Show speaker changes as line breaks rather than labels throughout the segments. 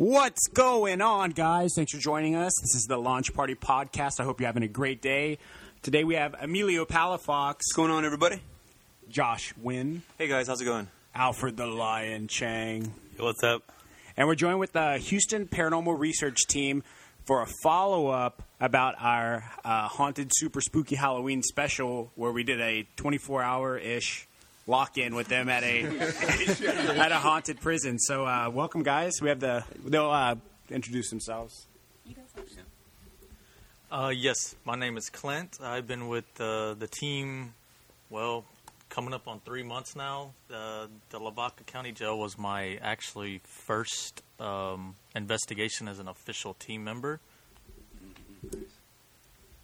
What's going on, guys? Thanks for joining us. This is the Launch Party Podcast. I hope you're having a great day. Today we have Emilio Palafox,
What's going on, everybody?
Josh Wynn,
Hey guys, how's it going?
Alfred the Lion Chang,
What's up?
and we're joined with the Houston Paranormal Research Team for a follow up about our uh, haunted super spooky Halloween special, where we did a 24 hour ish lock in with them at a at a haunted prison. So, uh, welcome, guys. We have the they'll uh, introduce themselves.
Uh, yes, my name is Clint. I've been with uh, the team, well, coming up on three months now. Uh, the Lavaca County Jail was my actually first um, investigation as an official team member.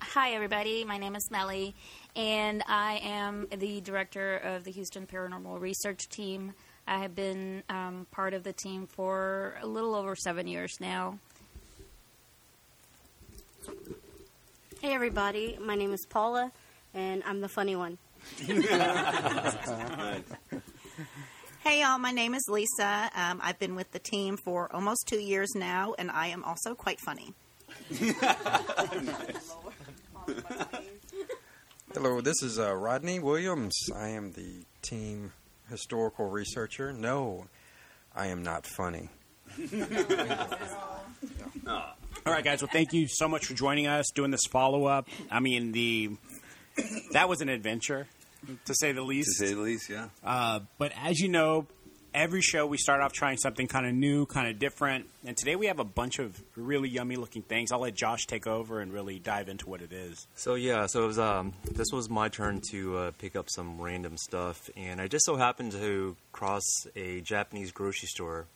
Hi, everybody. My name is Melly, and I am the director of the Houston Paranormal Research Team. I have been um, part of the team for a little over seven years now.
Hey everybody, my name is Paula, and I'm the funny one.
Hey y'all, my name is Lisa. Um, I've been with the team for almost two years now, and I am also quite funny.
Hello, this is uh, Rodney Williams. I am the team historical researcher. No, I am not funny.
All right, guys. Well, thank you so much for joining us, doing this follow up. I mean, the that was an adventure, to say the least.
To say the least, yeah.
Uh, but as you know, every show we start off trying something kind of new, kind of different. And today we have a bunch of really yummy looking things. I'll let Josh take over and really dive into what it is.
So yeah, so it was um, this was my turn to uh, pick up some random stuff, and I just so happened to cross a Japanese grocery store.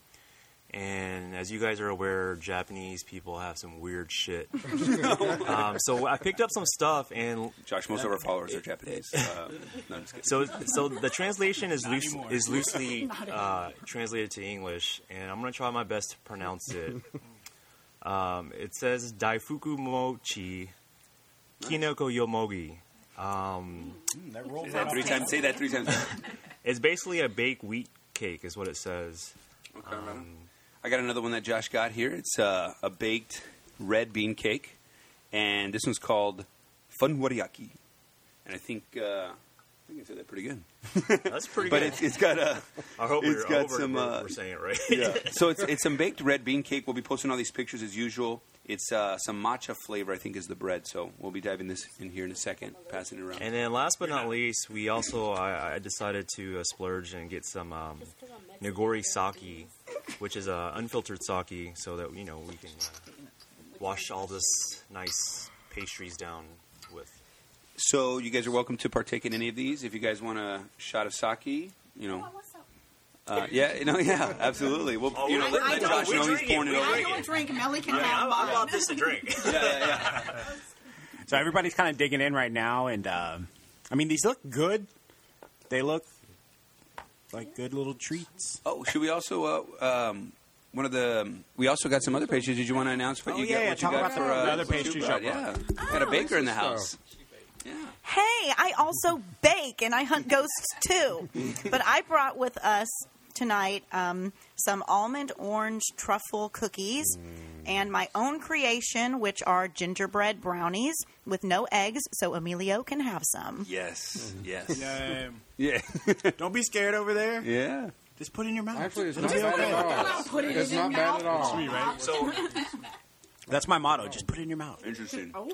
And as you guys are aware, Japanese people have some weird shit. um, so I picked up some stuff, and
Josh, most of our followers are Japanese. Uh, no, I'm just.
So, so the translation is loose, is loosely uh, translated to English, and I'm gonna try my best to pronounce it. Um, it says Daifuku Mochi Kinoko Yomogi. Um,
That rolls
Say that three times. Say that three times.
it's basically a baked wheat cake, is what it says.
Okay, right on. I got another one that Josh got here. It's uh, a baked red bean cake, and this one's called funwariaki. And I think uh, I think I said that pretty good.
That's pretty
But
good.
But it's, it's got a
I hope
it's
we're, I
got
hope we're-
some,
we're,
uh,
we're saying it right.
yeah. so it's it's some baked red bean cake. We'll be posting all these pictures as usual. It's uh, some matcha flavor, I think, is the bread. So we'll be diving this in here in a second, passing it around.
And then last but not least, we also I, I decided to uh, splurge and get some um, Nigori sake, which is uh, unfiltered sake, so that you know we can uh, wash all this nice pastries down with.
So you guys are welcome to partake in any of these. If you guys want a shot of sake, you know. Uh, yeah, you know, yeah, absolutely. Well, you know, let,
I
let
don't-
Josh
we
know he's
drink it,
pouring it
we
over.
I don't drink. Melly can have
I, I
mine.
bought this to drink.
Yeah, yeah, yeah.
So everybody's kind of digging in right now, and uh, I mean, these look good. They look like good little treats.
Oh, should we also uh, um, one of the we also got some other pastries. Did you want to announce what
Oh,
you
yeah,
got?
yeah,
What you
talk
got
about
for
the-
uh,
the other pastry shop.
Yeah, got a baker in the house. Yeah.
Hey, I also bake and I hunt ghosts too. but I brought with us tonight um, some almond orange truffle cookies and my own creation, which are gingerbread brownies with no eggs, so Emilio can have some.
Yes. Yes.
Um,
Yeah.
don't be scared over there.
yeah.
Just put it in your mouth.
Actually, it's
It'll
not bad at all. It's not bad at all.
Sweet, right?
So
That's my motto. Just put it in your mouth.
Interesting.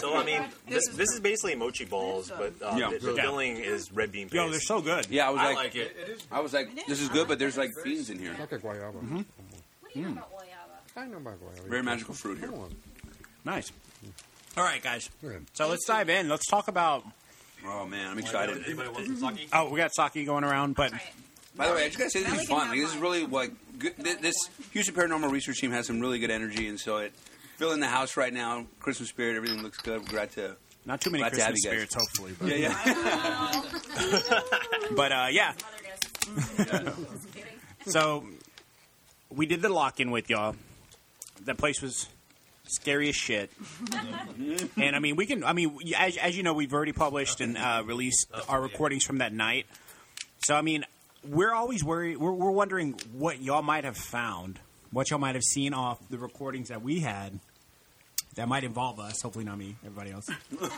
So I mean, this this is basically mochi balls, but uh,
Yeah.
the, the
Yeah.
filling is red bean paste.
Yo, they're so good.
Yeah, I was
I
like,
like it.
I was like, this is good, but there's like beans in here.
Like a guayaba.
Mm-hmm.
I know about guayaba.
Very magical fruit here.
Come on.
Nice. All right, guys.
Good.
So let's dive in. Let's talk about.
Oh man, I'm excited.
Anybody want some sake?
Oh, we got sake going around, but
By the way, I just gotta say this is fun. Like, this is really like good. thi- This Houston Paranormal Research Team has some really good energy, and so it filling the house right now. Christmas spirit, everything looks good. We're glad to.
not too many
Glad to have
Christmas
you guys.
spirits, hopefully. But,
Yeah, yeah.
but uh, yeah. So we did the lock in with y'all. That place was scary as shit. and I mean, we can. I mean, as, as you know, we've already published and uh, released our recordings from that night. So I mean, we're always worried. We're, we're wondering what y'all might have found, what y'all might have seen off the recordings that we had that might involve us. Hopefully, not me. Everybody else.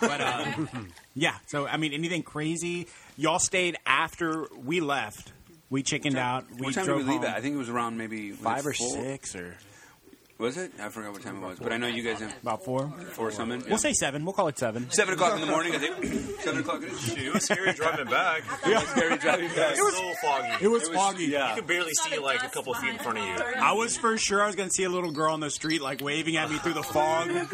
But uh, yeah. So I mean, anything crazy? Y'all stayed after we left. We chickened out. We
what time did we leave
home.
at? I think it was around maybe
five or
four?
six or
Was it? I forgot what time it was, but I know you guys have
about four.
four or something.
We'll say seven. We'll call it seven.
seven o'clock in the morning. I think seven o'clock. It is.
It was scary driving back.
Yeah, scary driving back.
It was so foggy.
It was foggy. Yeah.
You could barely see like a couple feet in front of you.
I was for sure I was going to see a little girl on the street like waving at me through the fog.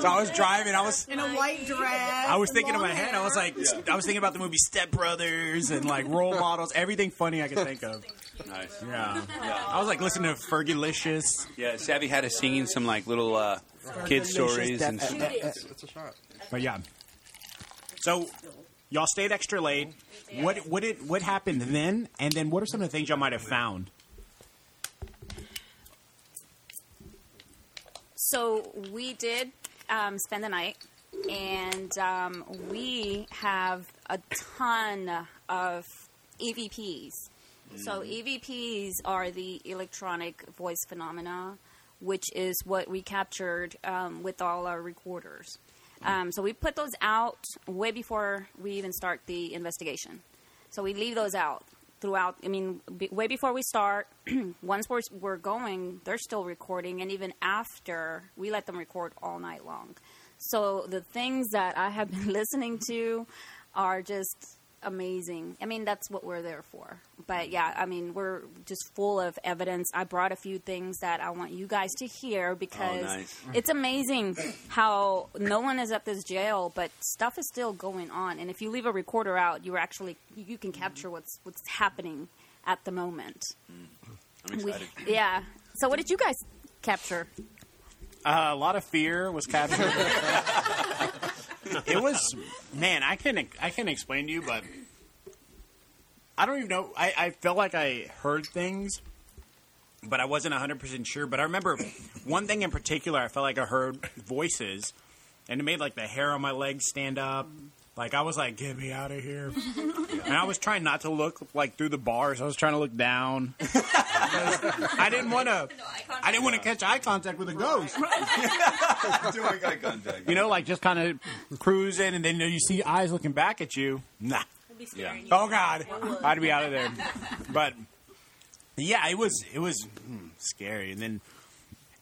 So I was driving. I was
In a white dress.
I was thinking in my head. I was like, I was thinking about the movie Step Brothers and like role models, everything funny I could think of.
Nice.
Yeah, I was like listening to Fergalicious.
Yeah, Savvy had us singing some like little uh, kid stories and
That-
stuff.
It's a shot.
But yeah, so y'all stayed extra late. What what did what happened then? And then what are some of the things y'all might have found?
So we did um, spend the night, and um, we have a ton of EVPs. So EVPs are the electronic voice phenomena, which is what we captured um, with all our recorders. Um, so we put those out way before we even start the investigation. So we leave those out throughout. I mean, b- way before we start, once we're, we're going, they're still recording, and even after, we let them record all night long. So the things that I have been listening to are just amazing. I mean, that's what we're there for. But yeah, I mean, we're just full of evidence. I brought a few things that I want you guys to hear because
nice.
it's amazing how no one is at this jail, but stuff is still going on. And if you leave a recorder out, you're actually you can capture what's what's happening at the moment.
I'm
We-
excited.
yeah. So what did you guys capture?
Uh, a lot of fear was captured. it was man. I can I can explain to you, but I don't even know. I, I felt like I heard things, but I wasn't hundred percent sure. But I remember one thing in particular. I felt like I heard voices, and it made like the hair on my legs stand up. Like I was like, "Get me out of here!" and I was trying not to look like through the bars. I was trying to look down. I didn't want to. I didn't want to catch eye contact with a ghost.
Doing eye contact.
You know, like just kind of cruising, and then you see eyes looking back at you. Nah.
Yeah.
Oh God, I'd be out of there. But yeah, it was it was hmm, scary. And then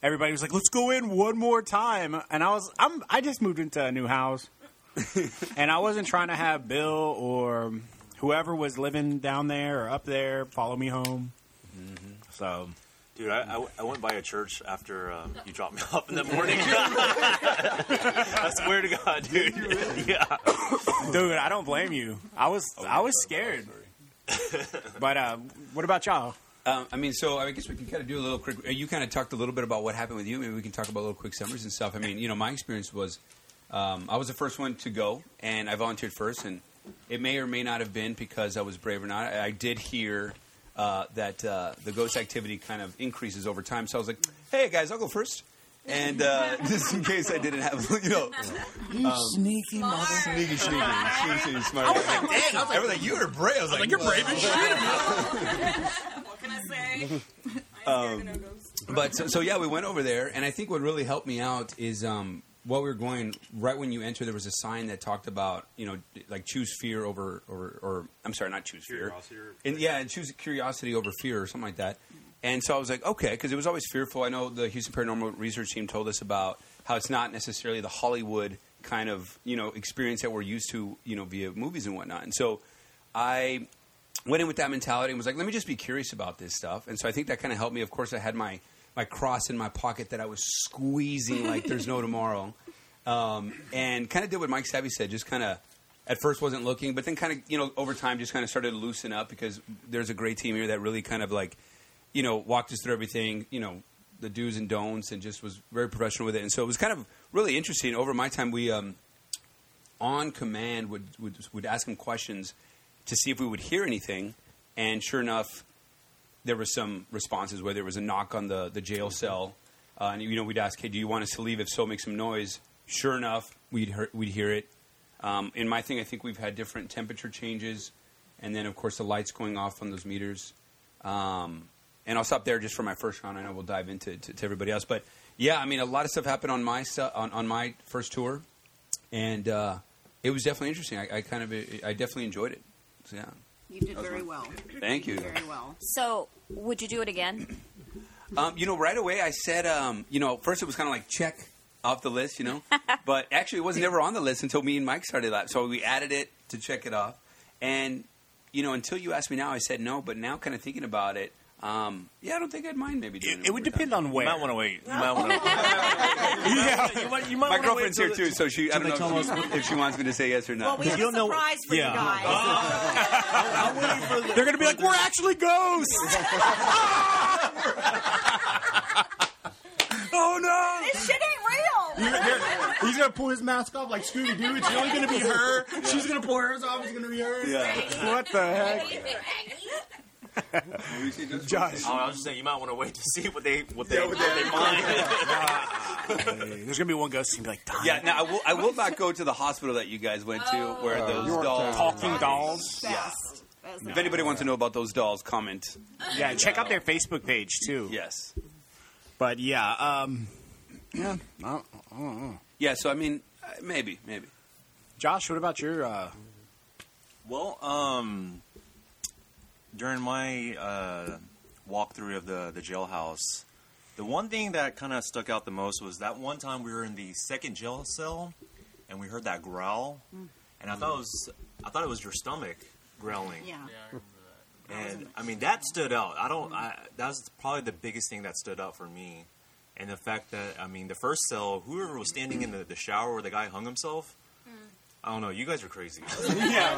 everybody was like, "Let's go in one more time." And I was I'm I just moved into a new house, and I wasn't trying to have Bill or whoever was living down there or up there follow me home. So
Dude, I, I, I went by a church after um, you dropped me off in the morning. I swear to God, dude. Yeah.
dude, I don't blame you. I was I was scared. but uh, what about y'all?
Um, I mean, so I guess we can kind of do a little quick. uh, You kind of talked a little bit about what happened with you. Maybe we can talk about a little quick summaries and stuff. I mean, you know, my experience was um, I was the first one to go, and I volunteered first, and it may or may not have been because I was brave or not. I, I did hear uh, that uh, the ghost activity kind of increases over time, so I was like, "Hey guys, I'll go first. And uh, just in case I didn't have, you know, um,
Sneaky mother.
sneaky, sneaky, sneaky, sneaky, smart. I was like, dang, I was like, you were brave. I was like,
you're brave as
"Whoa."
What can I say?
Um, but so, so yeah, we went over there, and I think what really helped me out is um, while we were going, right when you enter, there was a sign that talked about you know like choose fear over or, or I'm sorry, not choose
Curiosity
fear, and yeah, and choose curiosity over fear or something like that. And so I was like, okay, because it was always fearful. I know the Houston Paranormal Research Team told us about how it's not necessarily the Hollywood kind of you know experience that we're used to you know via movies and whatnot. And so I went in with that mentality and was like, let me just be curious about this stuff. And so I think that kind of helped me. Of course, I had my, my cross in my pocket that I was squeezing like there's no tomorrow. Um, and kind of did what Mike Savvy said, just kind of at first wasn't looking, but then kind of, you know, over time just kind of started to loosen up because there's a great team here that really kind of like, you know, walked us through everything, you know, the do's and don'ts and just was very professional with it. And so it was kind of really interesting. Over my time, we, um, on command would, would would ask him questions to see if we would hear anything, and sure enough, there was some responses. where there was a knock on the the jail cell, uh, and you know we'd ask, "Hey, do you want us to leave? If so, make some noise." Sure enough, we'd hear, we'd hear it. Um, in my thing, I think we've had different temperature changes, and then of course the lights going off on those meters. Um, and I'll stop there just for my first round. I know we'll dive into to, to everybody else, but yeah, I mean a lot of stuff happened on my on, on my first tour, and uh, it was definitely interesting. I, I kind of I definitely enjoyed it. So yeah,
You did very
fun.
well.
thank you.
Very well.
So, would you do it again?
Um, you know, right away I said, um, you know, first it was kind of like check off the list, you know, but actually it was never on the list until me and Mike started that. So we added it to check it off, and you know, until you asked me now, I said no. But now, kind of thinking about it, um, yeah, I don't think I'd mind maybe doing it.
It, it would depend on where.
You might want to wait. You might want to.
yeah.
You might, you might
My girlfriend's
wait
here too, so she I
till
don't know
tell
if she,
us
if she wants me to say yes or no.
Well, we have
You
a
don't know-
surprise for
yeah.
you guys.
They're going to be like, we're actually ghosts. oh no!
this shit ain't real.
He's gonna pull his mask off like Scooby Doo. It's really gonna be her. She's gonna pull hers off. It's gonna be her.
yeah.
What the heck? Josh.
Oh, I was just saying, you might want to wait to see what they what they,
Yeah,
what
what
they find.
There's going to be one ghost who's going to be like, Don.
Yeah, now I will. I will not go to the hospital that you guys went to, where those
Yorktown.
dolls.
Talking dolls.
Best. Best.
If anybody wants to know about those dolls, comment.
Yeah, check out their Facebook page too.
Yes.
But yeah, um, yeah. I don't, I don't know.
Yeah. So I mean, uh, maybe, maybe.
Josh, what about your? Uh,
Well, um, during my uh, walkthrough of the the jailhouse, the one thing that kind of stuck out the most was that one time we were in the second jail cell, and we heard that growl, and I thought it was I thought it was your stomach growling.
Yeah.
And I mean that stood out. I don't. I, that's probably the biggest thing that stood out for me, and the fact that I mean the first cell, whoever was standing in the, the shower where the guy hung himself. I don't know. You guys are crazy.
Swinging.
Yeah,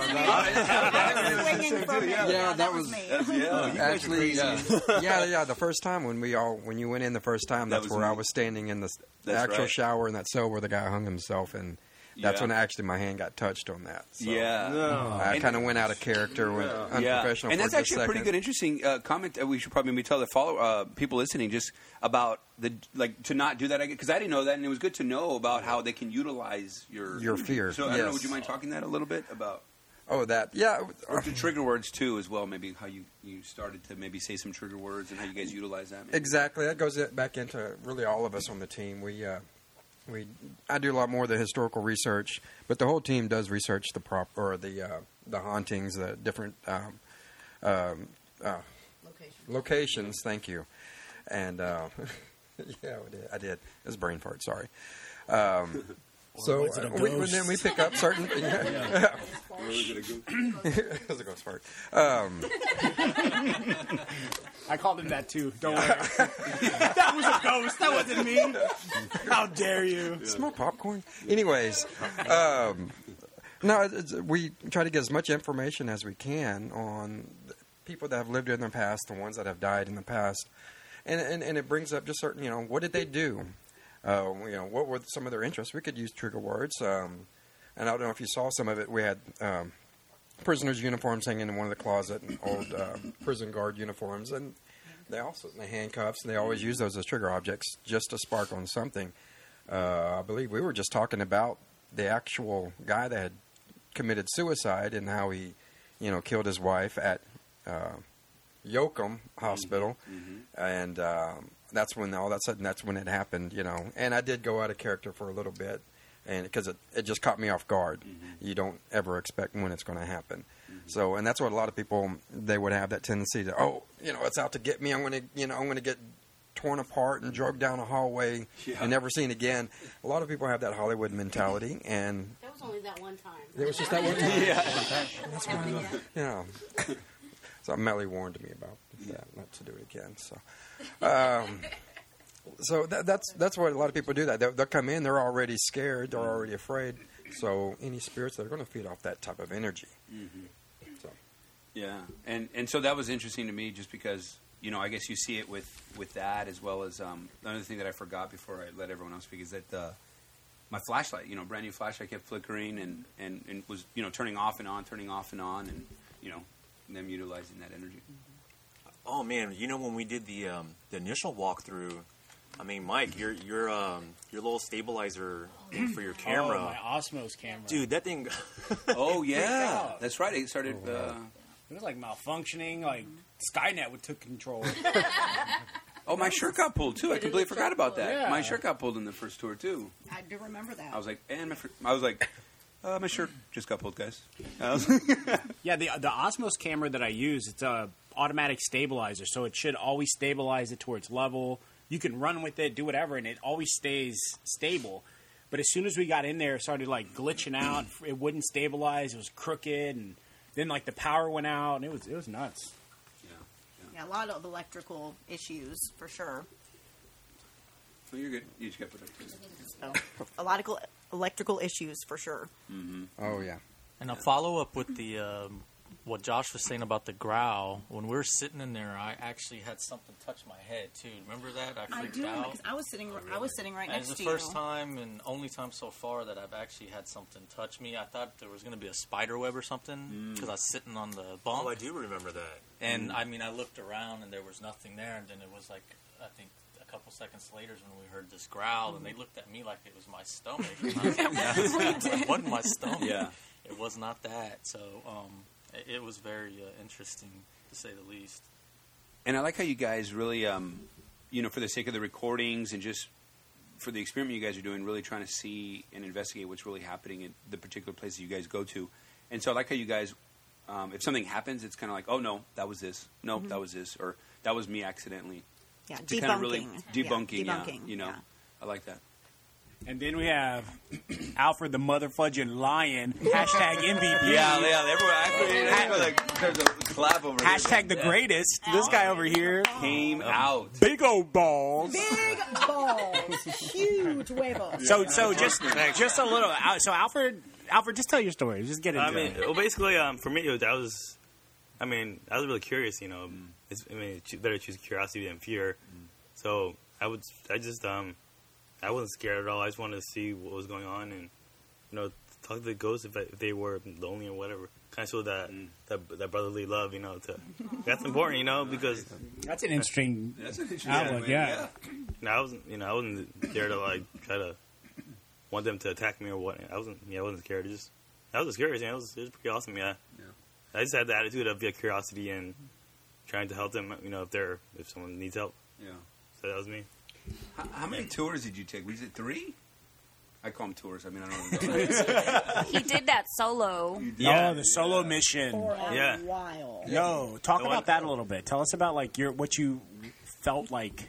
that was-
me.
Yeah.
Actually, uh, yeah, yeah. The first time when we all when you went in the first time, that's
was
where I was standing in the, the
That's
actual
right.
shower in that cell where the guy hung himself, and that's
Yeah.
when actually my hand got touched on that. So
Yeah.
I kind of went out of character, went
Yeah,
unprofessional.
and that's actually a pretty good, interesting uh, comment. That we should probably maybe tell the follow uh, people listening just about the like to not do that because I didn't know that, and it was good to know about how they can utilize your
Your fear,
So I don't know. Would you mind talking that a little bit about
Oh, that yeah.
or the trigger words too as well? Maybe how you you started to maybe say some trigger words and how you guys utilize that. Maybe.
Exactly. That goes back into really all of us on the team. We uh, we I do a lot more of the historical research, but the whole team does research the prop or the uh, the hauntings, the different um, um, uh, locations. Thank you. And uh, yeah, I did. I did. It was brain fart. Sorry. Um, so
was it a
uh, we,
ghost?
then we pick up certain. it was a ghost fart. Um,
I called him that too. Don't worry. that was a ghost. That wasn't me. How dare you?
Smell popcorn. Anyways, um, no, it's, we try to get as much information as we can on the people that have lived in the past, the ones that have died in the past, and and, and it brings up just certain, you know, what did they do? Uh, you know, what were some of their interests? We could use trigger words, um, and I don't know if you saw some of it. We had. Um, prisoners' uniforms hanging in one of the closet, and old uh, prison guard uniforms, and they also the handcuffs, and they always use those as trigger objects just to spark on something. Uh, I believe we were just talking about the actual guy that had committed suicide and how he, you know, killed his wife at uh, Yoakum Hospital, and um, that's when all that sudden that's when it happened, you know. And I did go out of character for a little bit, and because it it just caught me off guard. You don't ever expect when it's going to happen. So, and that's what a lot of people they would have that tendency to, oh, you know, it's out to get me. I'm going to, you know, I'm going to get torn apart and dragged down a hallway
Yeah.
and never seen again. A lot of people have that Hollywood mentality, and
That was only that one time.
it was just that one time.
Yeah.
Yeah. so Melly warned me about that, not to do it again. So, um, so that, that's that's what a lot of people do. That they'll, they'll come in, they're already scared, they're already afraid. So any spirits, they're going to feed off that type of energy. So
Yeah, and and so that was interesting to me, just because you know I guess you see it with with that as well as um, another thing that I forgot before I let everyone else speak is that uh, my flashlight, you know, brand new flashlight kept flickering and, and and was you know turning off and on, turning off and on, and you know them utilizing that energy.
Oh man, you know when we did the um, the initial walkthrough, I mean, Mike, your your um, your little stabilizer thing for your camera,
Oh, my Osmos camera.
dude, that thing.
Oh yeah, that's right. It started. Uh,
It was like malfunctioning. Like Skynet would took control.
Oh, my shirt got pulled too. I completely forgot about that.
Yeah.
My shirt got pulled in the first tour too.
I do remember that.
I was like, and my, fr- I was like, uh, my shirt just got pulled, guys.
Yeah, the the Osmos camera that I use, it's a automatic stabilizer, so it should always stabilize it towards level. You can run with it, do whatever, and it always stays stable. But as soon as we got in there, it started like glitching out. It wouldn't stabilize. It was crooked, and then like the power went out, and it was it was nuts.
yeah, yeah, a lot of electrical issues for sure.
So you're good. You just got put up.
So, a lot of electrical issues for sure.
Oh yeah.
And a follow up with the um, what Josh was saying about the growl. When we were sitting in there, I actually had something touch my head too. Remember that? I
I do
out.
because I was sitting. Oh, I was sitting right
And
next
it's
to
the first
you.
time and only time so far that I've actually had something touch me. I thought there was going to be a spider web or something mm. because I was sitting on the bump.
Oh, I do remember that.
And mm. I mean, I looked around and there was nothing there. And then it was like, I think a couple seconds later is when we heard this growl, and they mm-hmm. looked at me like it was my stomach. And I was like, "No, it wasn't my stomach.
Yeah.
It was not that. So um, it, it was very uh, interesting to say the least.
And I like how you guys really, um, you know, for the sake of the recordings and just for the experiment you guys are doing, really trying to see and investigate what's really happening in the particular places you guys go to. And so I like how you guys, um, if something happens, it's kind of like, oh no, that was this. No, that was this, or that was me accidentally.
Yeah,
To kind of really
debunking.
debunking,
Yeah,
yeah,
debunking,
you know,
yeah.
I like that.
And then we have Alfred the motherfudging lion. Hashtag MVP.
Yeah, yeah, everyone. Actually, like, there's a clap over here.
Hashtag the greatest. This guy over here.
came out.
Big old balls.
Big balls, huge huevos.
So so just just a little. uh, So Alfred, Alfred, just tell your story. Just get into
I mean,
it.
well, basically, um, for me, it was, I was, I mean, I was really curious. You know, it's, I mean, it's better to choose curiosity than fear. So I would, I just, um, I wasn't scared at all. I just wanted to see what was going on and, you know, talk to the ghosts if, I, if they were lonely or whatever. Kind of show that, mm. that that brotherly love. You know, to that's important. You know, because
That's an interesting
That's an interesting
outlook.
one,
Yeah.
you know, I wasn't, you know, I wasn't there to like try to want them to attack me or what. I wasn't, yeah, I wasn't scared. It just, I was curious. You know, it was, it was pretty awesome. Yeah.
Yeah.
I just had the attitude of yeah, curiosity and trying to help them. You know, if they're if someone needs help.
Yeah.
So that was me.
How, how many tours did you take? Was it three? I call them tours. I mean, I don't know.
He did that solo.
Yeah, the solo mission.
For a
Yeah.
while.
Yo, talk
The
about
one-
that a little bit. Tell us about like your what you felt like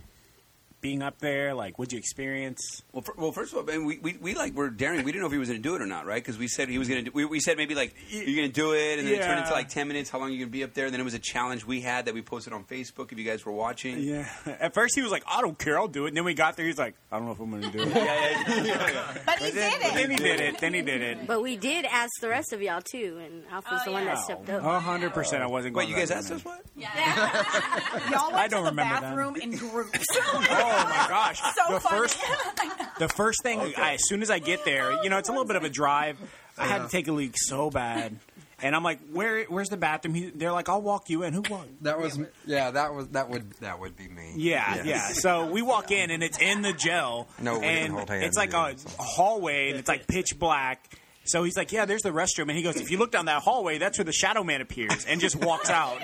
being up there. Like, what'd you experience?
Well, for, well, first of all, man, we, we, we like were daring. We didn't know if he was going to do it or not, right? Because we said he was going to. do We, we said maybe like you're going to do it, and then it turned into like ten minutes. How long are you going to be up there? And then it was a challenge we had that we posted on Facebook. If you guys were watching,
Yeah. At first, he was like, "I don't care, I'll do it." And then we got there, he's like, "I don't know if I'm going to do it."
yeah, yeah.
But he did
But then
it.
he did it. Then he did it.
But we did ask the rest of y'all too, and Alf was oh, the one that stepped up.
Hundred percent. I wasn't. Going.
Wait, you guys asked
there,
us
man.
what?
Y'all went
I
to
don't
the
remember that.
bathroom in groups.
Oh Oh my gosh!
So
the
funny.
first, the first thing, I, as soon as I get there, you know, it's a little bit of a drive. I had to take a leak so bad, and I'm like, "Where? Where's the bathroom?" He, they're like, "I'll walk you in." Who walked?
That was yeah. That was that would that would be me.
Yeah,
Yes.
yeah. So we walk in and it's in the jail.
No, we didn't
and
hold hands
it's like a
either, so.
hallway and it's like pitch black. So he's like, "Yeah, there's the restroom," and he goes, "If you look down that hallway, that's where the Shadow Man appears," and just walks out.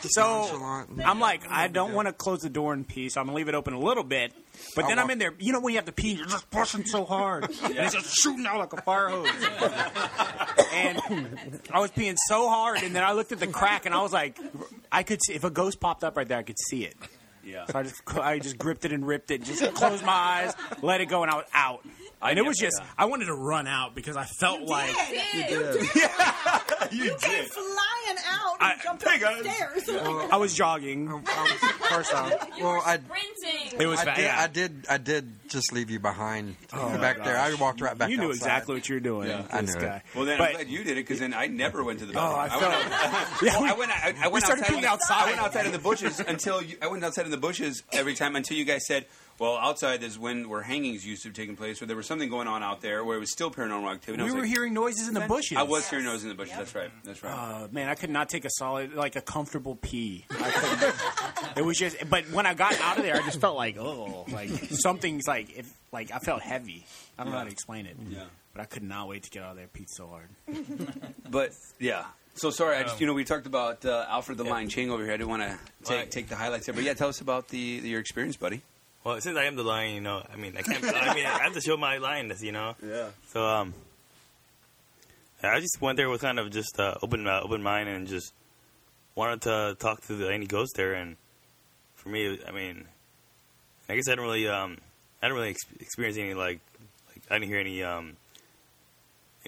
so
nonchalant.
I'm like, I don't want to close the door in peace. I'm gonna leave it open a little bit. But
I'll
then I'm in there. You know when you have to pee, you're just pushing so hard, and it's just shooting out like a fire hose. and I was peeing so hard, and then I looked at the crack, and I was like, I could see if a ghost popped up right there, I could see it.
Yeah.
So I just I just gripped it and ripped it, just closed my eyes, let it go, and I was out. And it was just I wanted to run out because I felt like
you did,
you you
came flying out and
I-
jumped
Hey,
up the
guys.
stairs.
I was jogging. First off,
Well, I
Sprinting.
it was
I
bad.
did,
yeah.
I did I did just leave you behind
Oh,
back there. I walked right back.
you knew
outside.
exactly what you were doing.
Yeah.
I
this
knew it.
guy.
Well, then
But-
I'm glad you did it because then I never went to the
Oh,
bathroom.
I
went,
felt. yeah, we-
I went. I, I went
started
outside.
peeing outside.
I went outside in the bushes until you, I went outside in the bushes every time until you guys said, "Well, outside is when where hangings used to have taken place, where there was something going on out there where it was still paranormal activity."
We were
like,
hearing noises in the bushes.
I was hearing noises in the bushes. That's right. That's right.
Uh, man, I could not take a solid, like a comfortable pee. I it was just, but when I got out of there, I just felt like, oh, like something's like, if like I felt heavy. I don't know how to explain it.
Yeah.
But I could not wait to get out of there. Peed so hard.
But yeah. So sorry, I just
Um,
you know we talked about uh, Alfred the
Yeah.
Lion King over here. I didn't want to take take the highlights there, but yeah, tell us about the your experience, buddy.
Well, since I am the lion, you know, I mean, I can't. I mean, I have to show my lioness, you know.
Yeah.
So um, I just went there with kind of just uh, open uh, open mind and just wanted to talk to the, any ghost there. And for me, I mean, I guess I didn't really um, I didn't really ex- experience any like, like I didn't hear any um,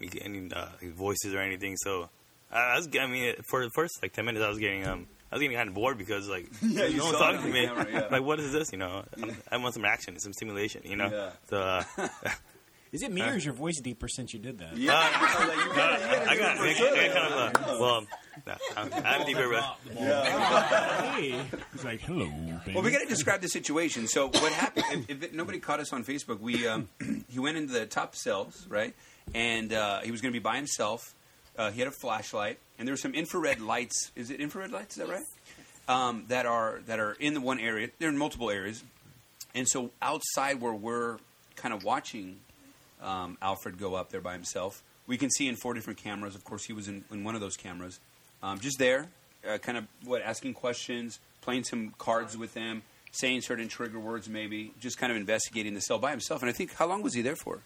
any any uh, voices or anything. So I, I was I mean for the first like ten minutes I was getting um. I was getting kind of bored because, like,
Yeah, you
no one's talking to me.
camera, yeah.
Like, what is this? You know, I'm, I want some action, some stimulation. You know,
Yeah.
so uh,
Is it me or is your voice deeper since you did that?
uh, I got, I got kind of a, well, nah, I'm, I'm deeper. but-
Hey, he's like, hello, baby.
Well, we got to describe the situation. So what happened? If, if it, nobody caught us on Facebook, we um, he went into the top cells, right? And uh, he was going to be by himself. Uh, he had a flashlight, and there were some infrared lights. Is it infrared lights? Is that right? Um, that are that are in the one area. They're in multiple areas, and so outside where we're kind of watching um, Alfred go up there by himself, we can see in four different cameras. Of course, he was in, in one of those cameras, um, just there, uh, kind of what asking questions, playing some cards with them, saying certain trigger words, maybe just kind of investigating the cell by himself. And I think how long was he there for?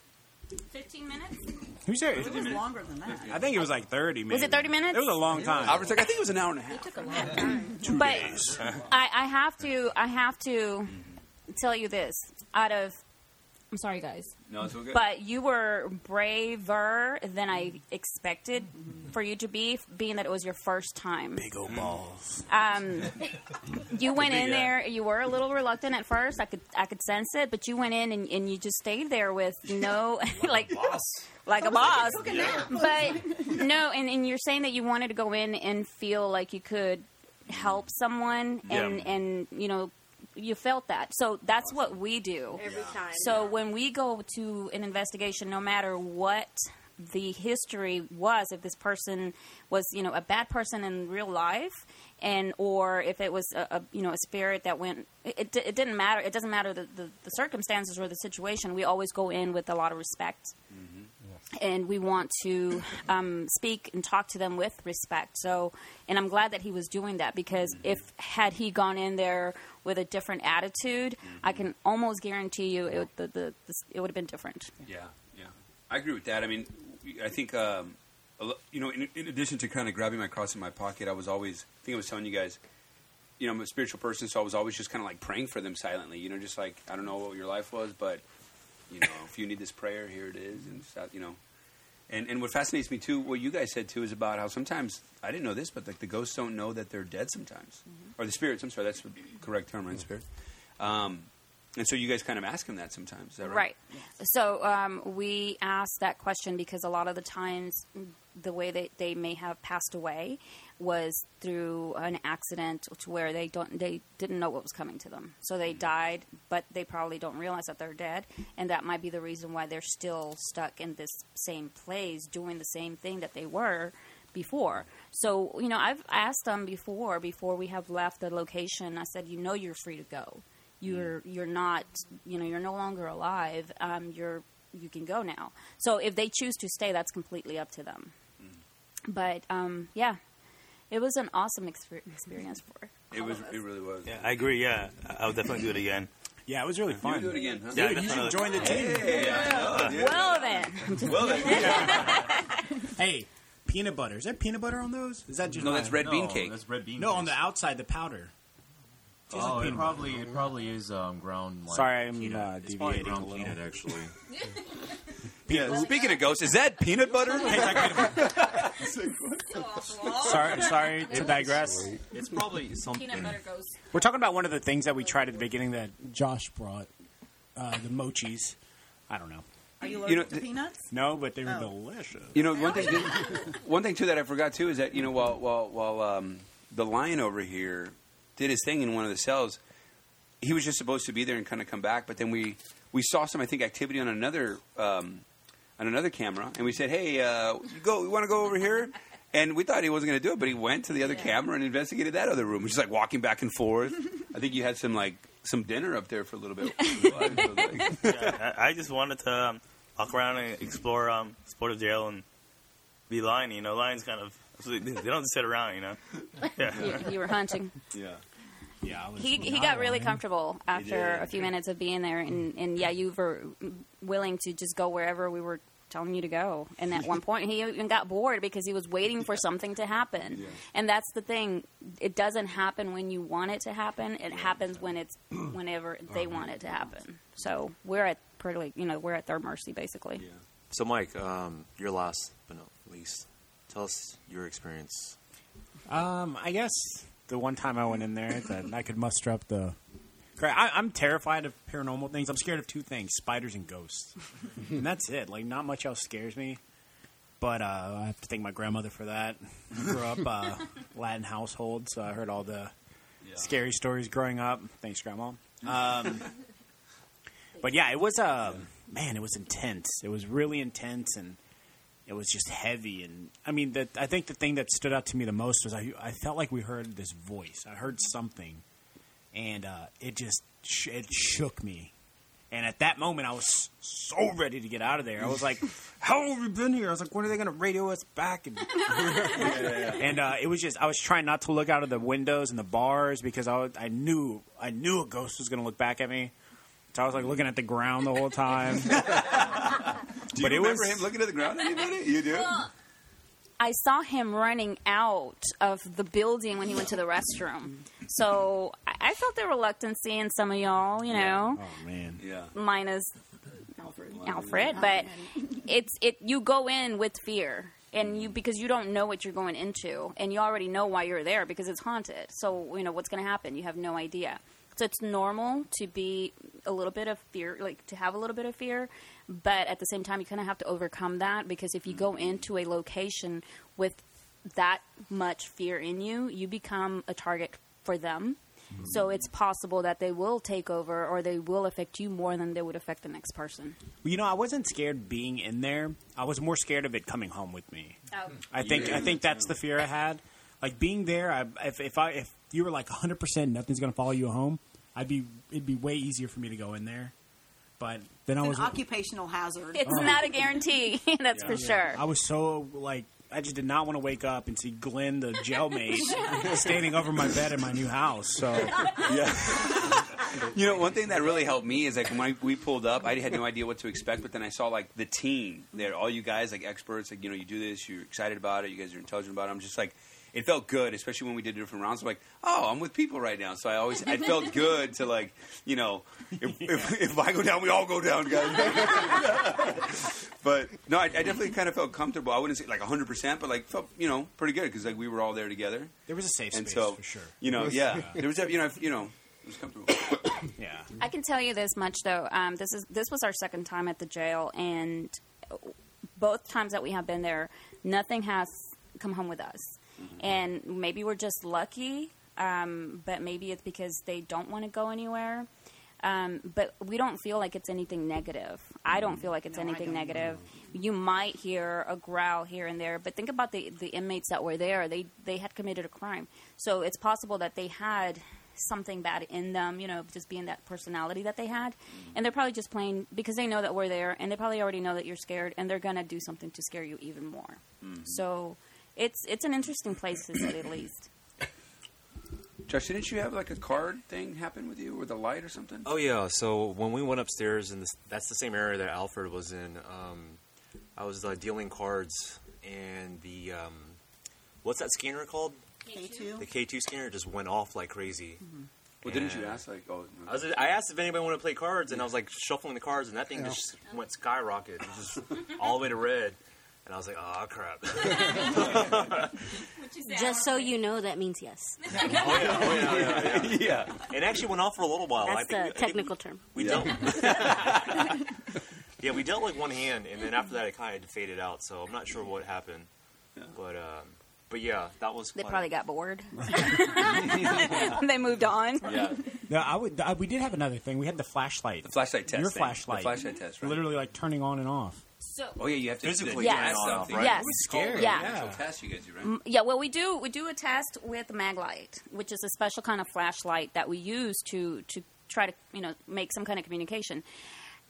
15 minutes?
Who's there?
It was longer than that.
I think it was like 30 minutes.
Was it 30 minutes?
It was a long time.
Alfred's like, I think it was an hour and a half. It took a long time.
But I, I have to I have to tell you this. Out of I'm sorry guys.
No, it's okay.
But you were braver than I expected for you to be, being that it was your first time.
Big old balls.
Um, you went in
Big, uh,
there. You were a little reluctant at first. I could I could sense it, but you went in and, and you just stayed there with no like like a boss. But no, and, and you're saying that you wanted to go in and feel like you could help someone, and
Yeah.
and you know you felt that. So that's what we do
Every time.
So when we go to an investigation, no matter what the history was, if this person was, you know, a bad person in real life, and or if it was a, a you know a spirit that went, it, it, it didn't matter. It doesn't matter the, the, the circumstances or the situation. We always go in with a lot of respect mm-hmm. And we want to um, speak and talk to them with respect. So, and I'm glad that he was doing that because if had he gone in there with a different attitude, I can almost guarantee you it, would- the, the, the, it would have been different.
Yeah, yeah, I agree with that. I mean, I think um, you know, in, in addition to kind of grabbing my cross in my pocket, I was always. I think I was telling you guys. You know, I'm a spiritual person, so I was always just kind of like praying for them silently. You know, just like I don't know what your life was, but you know, if you need this prayer, here it is, and stuff, you know. And and what fascinates me too, what you guys said too, is about how sometimes I didn't know this, but like the ghosts don't know that they're dead sometimes, or the spirits. I'm sorry, that's the correct term, right? Spirit. Um, and so you guys kind of ask them that sometimes, is that right?
Right. So um, we ask that question because a lot of the times the way that they may have passed away was through an accident to where they don't they didn't know what was coming to them. So they died, but they probably don't realize that they're dead, and that might be the reason why they're still stuck in this same place doing the same thing that they were before. So, you know, I've asked them before before we have left the location. I said, "You know you're free to go. You're you're not, you know, you're no longer alive. Um, you're you can go now. So if they choose to stay, that's completely up to them. But um, yeah, it was an awesome exper- experience for.
It was. It really was.
Yeah, I agree. Yeah, I- I would definitely do it again.
Yeah, it was really
fun. do it again, huh?
Yeah,
Dude, you should join the team.
Hey, I know, dude.
Well then,
Well then.
Hey, peanut butter. Is there peanut butter on those? Is that just
No, that's red
No,
bean cake.
That's red bean.
No, on the outside, the powder. Tastes
Oh,
like
it
peanut
probably it probably is um, ground. Like,
Sorry, I'm,
peanut.
uh,
It's probably
deviating
ground
a little.
peanut actually.
Yeah, speaking of ghosts, is that peanut butter?
Sorry, sorry to digress.
It's probably something.
peanut butter goes.
We're talking about one of the things that we tried at the beginning that Josh brought, uh, the mochis. I don't know.
Are you allergic
You know,
to
th-
peanuts?
No, but they were
Oh.
delicious.
You know, one thing, one thing too that I forgot too is that you know while while while um, the lion over here did his thing in one of the cells, he was just supposed to be there and kind of come back. But then we we saw some I think activity on another um, on another camera, and we said, "Hey, uh, you go, you want to go over here?" And we thought he wasn't going to do it, but he went to the other camera and investigated that other room, which is like walking back and forth. I think you had some like some dinner up there for a little bit.
yeah, I, I just wanted to um, walk around and explore um, explore the jail and be lion. You know, lions kind of they, they don't just sit around, you know. Yeah.
You, you were hunting.
Yeah.
Yeah, was
He, he got really
lying.
comfortable after a few minutes of being there, and, and yeah, you were willing to just go wherever we were telling you to go. And at one point, he even got bored because he was waiting for something to happen.
Yeah.
And that's the thing; it doesn't happen when you want it to happen. It happens when it's whenever they want it to happen. So we're at pretty, you know, we're at their mercy basically.
Yeah.
So, Mike, um, your last but not least, tell us your experience.
Um, I guess the one time I went in there that I could muster up the. I, I'm terrified of paranormal things. I'm scared of two things: spiders and ghosts, and that's it. Like, not much else scares me. But uh, I have to thank my grandmother for that. I grew up uh, Latin household, so I heard all the scary stories growing up. Thanks, Grandma. Um, but yeah, it was uh, man, it was intense. It was really intense, and it was just heavy. And I mean, the, I think the thing that stood out to me the most was I, I felt like we heard this voice. I heard something, and uh, it just sh- it shook me. And at that moment, I was so ready to get out of there. I was like, "How long have we been here?" I was like, "When are they going to radio us back?" And, and uh, it was just I was trying not to look out of the windows and the bars because I, was- I knew I knew a ghost was going to look back at me. So I was like looking at the ground the whole time.
Do you
But it
remember
was-
him looking at the ground? Anybody? You do?
I saw him running out of the building when he went to the restroom. So I, I felt the reluctancy in some of y'all, you know,
Oh man.
Yeah.
minus Alfred, Alfred, but it's it. You go in with fear, and you because you don't know what you're going into, and you already know why you're there because it's haunted. So you know what's going to happen. You have no idea. So it's normal to be a little bit of fear, like to have a little bit of fear, but at the same time, you kind of have to overcome that because if you go into a location with that much fear in you, you become a target for them. Mm-hmm. So it's possible that they will take over or they will affect you more than they would affect the next person.
Well, you know, I wasn't scared being in there. I was more scared of it coming home with me.
Oh.
I think I think that's the fear I had. Like being there, I, if if I if you were like 100 percent nothing's going to follow you home, I'd be it'd be way easier for me to go in there. But then I was
an occupational hazard.
It's not a guarantee, that's for sure.
I was so like I just did not want to wake up and see Glenn, the jailmate, standing over my bed in my new house. So yeah.
You know, one thing that really helped me is like when I, we pulled up, I had no idea what to expect, but then I saw like the team there, all you guys like experts, like you know, you do this, you're excited about it, you guys are intelligent about it. I'm just like, it felt good, especially when we did different rounds. I'm like, oh, I'm with people right now, so I always it felt good to like, you know, if, if, if I go down, we all go down, guys. but no, I, I definitely kind of felt comfortable. I wouldn't say like 100, percent but like felt you know pretty good because like we were all there together.
there was a safe
And
space
so,
for sure.
you know, yeah, there was, a- you know, you know, it was comfortable.
Yeah.
I can tell you this much though. Um, this is this was our second time at the jail, and both times that we have been there, nothing has come home with us. And maybe we're just lucky, um, but maybe it's because they don't want to go anywhere. Um, but we don't feel like it's anything negative. I don't feel like it's anything negative. You might hear a growl here and there, but think about the, the inmates that were there. They they had committed a crime, so it's possible that they had something bad in them. You know, just being that personality that they had, and they're probably just playing because they know that we're there, and they probably already know that you're scared, and they're gonna do something to scare you even more. So it's it's an interesting place to say the least.
Josh, didn't you have like a card thing happen with you or the light or something?
Oh yeah. So when we went upstairs, and that's the same area that Alfred was in. Um, I was uh, dealing cards, and the um, what's that scanner called?
K2.
The K two scanner just went off like crazy.
Well, didn't you ask like, oh, no.
I, was, I asked if anybody wanted to play cards, and I was like shuffling the cards, and that thing just went skyrocket, just all the way to red. And I was like, oh crap.
Just so you know, that means yes.
oh yeah, oh yeah, yeah, yeah.
yeah.
It actually went off for a little while. I
That's
think
the
we- I think
technical term.
We
Yeah.
dealt. yeah, we dealt like one hand, and then after that, it kind of faded out. So I'm not sure what happened. But um, but yeah, that was.
They
quite-
probably got bored. they moved on.
Yeah.
No, I would. I, we did have another thing. We had the flashlight.
The flashlight test
Your
thing.
flashlight.
The flashlight test, right.
Literally like turning on and off.
So
Oh yeah, you have to
Physically
Yes.
test
turn it on,
something.
right?
Yes.
It was scary.
Yeah.
Actual test you guys do, right?
Mm, Yeah, well, we do we do a test with Maglite, which is a special kind of flashlight that we use to to try to you know make some kind of communication.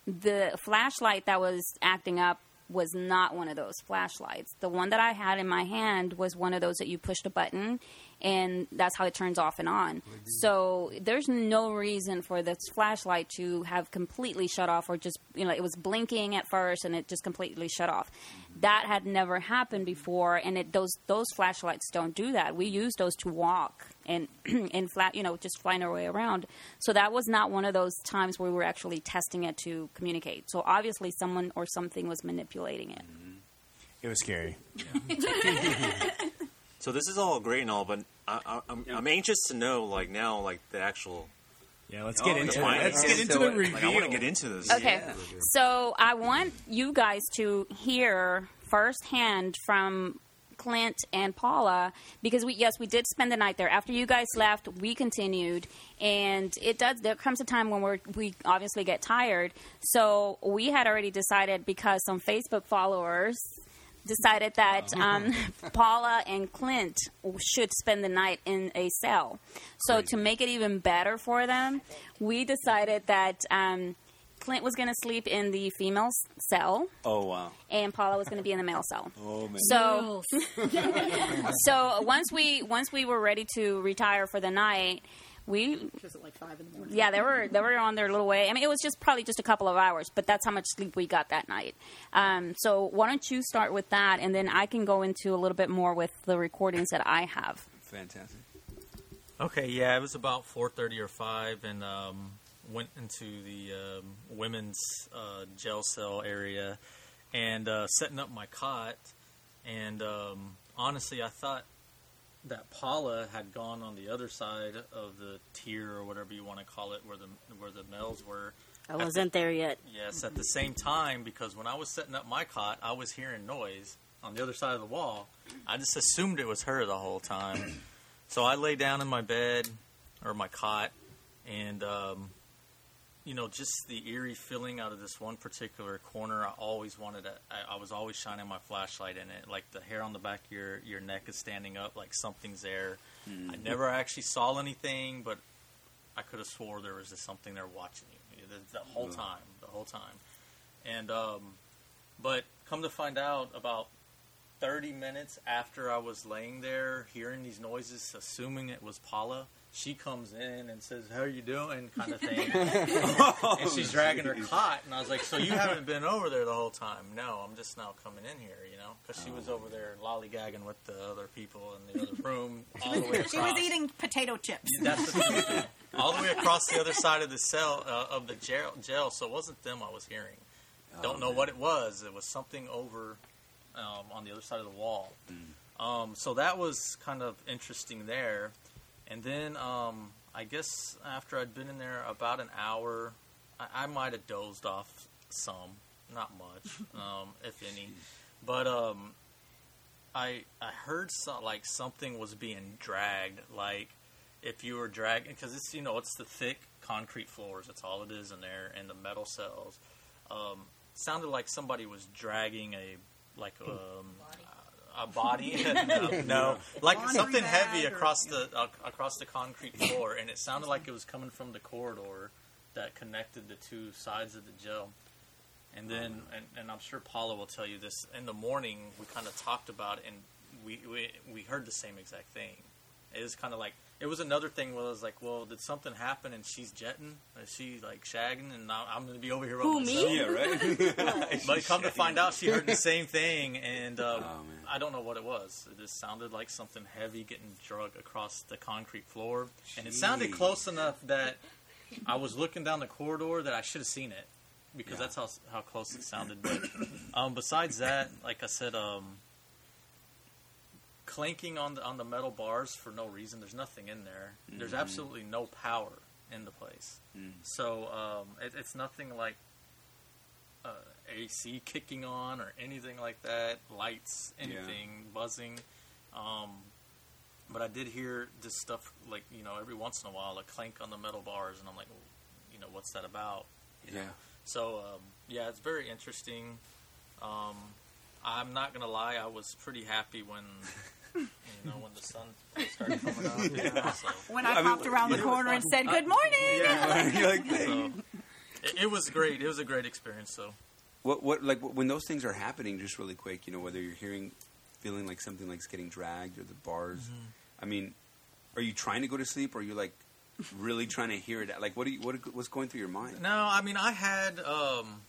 The flashlight that was acting up was not one of those flashlights. The one that I had in my hand was one of those that you pushed a button and that's how it turns off and on. So there's no reason for this flashlight to have completely shut off or just, you know, it was blinking at first and it just completely shut off. That had never happened before and it those those flashlights don't do that. We use those to walk and and flat, you know, just flying our way around. So that was not one of those times where we were actually testing it to communicate. So obviously someone or something was manipulating it. Mm-hmm.
It was scary.
So this is all great and all, but I, I, I'm, I'm anxious to know, like now, like the actual.
Yeah, let's
Oh,
get into
the
it. Let's get into the
Like, I want to get into this.
Okay. So I want you guys to hear firsthand from Clint and Paula because we yes we did spend the night there. After you guys left, we continued, and it does. There comes a time when we're we obviously get tired. So we had already decided because some Facebook followers decided that um, Paula and Clint should spend the night in a cell. So to make it even better for them, we decided that um, Clint was going to sleep in the female cell.
Oh wow.
And Paula was going to be in the male cell.
Oh man.
So, so once we once we were ready to retire for the night, we
Was it like five in the morning?
yeah, they were they were on their little way. I mean, it was just probably just a couple of hours, but that's how much sleep we got that night. Um, so why don't you start with that, and then I can go into a little bit more with the recordings that I have.
Fantastic.
Okay, yeah, it was about four thirty or five, and um, went into the um, women's uh, jail cell area, and uh, setting up my cot. And um, honestly, I thought that Paula had gone on the other side of the tier or whatever you want to call it, where the where the males were.
I wasn't there yet.
Yes, at the same time, because when I was setting up my cot, I was hearing noise on the other side of the wall. I just assumed it was her the whole time. so I lay down in my bed or my cot, and um, you know, just the eerie feeling out of this one particular corner. I always wanted to. I, I was always shining my flashlight in it, like the hair on the back of your your neck is standing up, like something's there. I never actually saw anything, but I could have swore there was just something there watching you the, the whole time, the whole time. And um, but come to find out, about thirty minutes after I was laying there hearing these noises, assuming it was Paula, she comes in and says, "How are you doing?" kind of thing, and she's dragging her cot, and I was like, "So you haven't been over there the whole time?" No, I'm just now coming in here, you know, because she was over there lollygagging with the other people in the other room all the way across.
She was eating potato chips.
That's the thing. all the way across the other side of the cell uh, of the jail, jail. So it wasn't them I was hearing. Don't know what it was. It was something over um, on the other side of the wall. Um, so that was kind of interesting there. And then um, I guess after I'd been in there about an hour, I, I might have dozed off some, not much, um, if any. But um, I I heard so, like something was being dragged, like if you were dragging because it's you know it's the thick concrete floors. That's all it is in there, and the metal cells. Um, sounded like somebody was dragging a like um, a body. no, no, like
Laundry
something heavy
or-
across the uh, across the concrete floor, and it sounded like it was coming from the corridor that connected the two sides of the jail. And then, and, and I'm sure Paula will tell you this. In the morning, we kind of talked about it, and we, we we heard the same exact thing. It was kind of like it was another thing where I was like, well, did something happen and she's jetting? Is she like shagging, and now I'm going to be over here by
Who,
myself?
me?
Yeah, right.
But come to find out, she heard the same thing, and uh,
Oh.
I don't know what it was. It just sounded like something heavy getting dragged across the concrete floor, and it sounded close enough that I was looking down the corridor that I should have seen it because
Yeah.
that's how how close it sounded. But um, besides that, like I said, um, clanking on the on the metal bars for no reason. There's nothing in there. There's
Mhm.
absolutely no power in the place.
Mm.
So um, it, it's nothing like uh, AC kicking on or anything like that. Lights,
Yeah.
anything buzzing. Um, but I did hear this stuff like you know every once in a while a clank on the metal bars, and I'm like, well, you know, what's that about? You know?
Yeah.
So um, yeah, it's very interesting. Um, I'm not gonna lie, I was pretty happy when you know when the sun started coming up. You know, so.
When I,
I mean,
popped around the corner and said, "Good morning."
Yeah.
You're like,
So, it, it was great. It was a great experience. So
what what like when those things are happening, just really quick, you know, whether you're hearing, feeling like something like's getting dragged or the bars.
Mm-hmm.
I mean, are you trying to go to sleep or are you like really trying to hear it? Like, what do you, what what's going through your mind?
No, I mean I had um,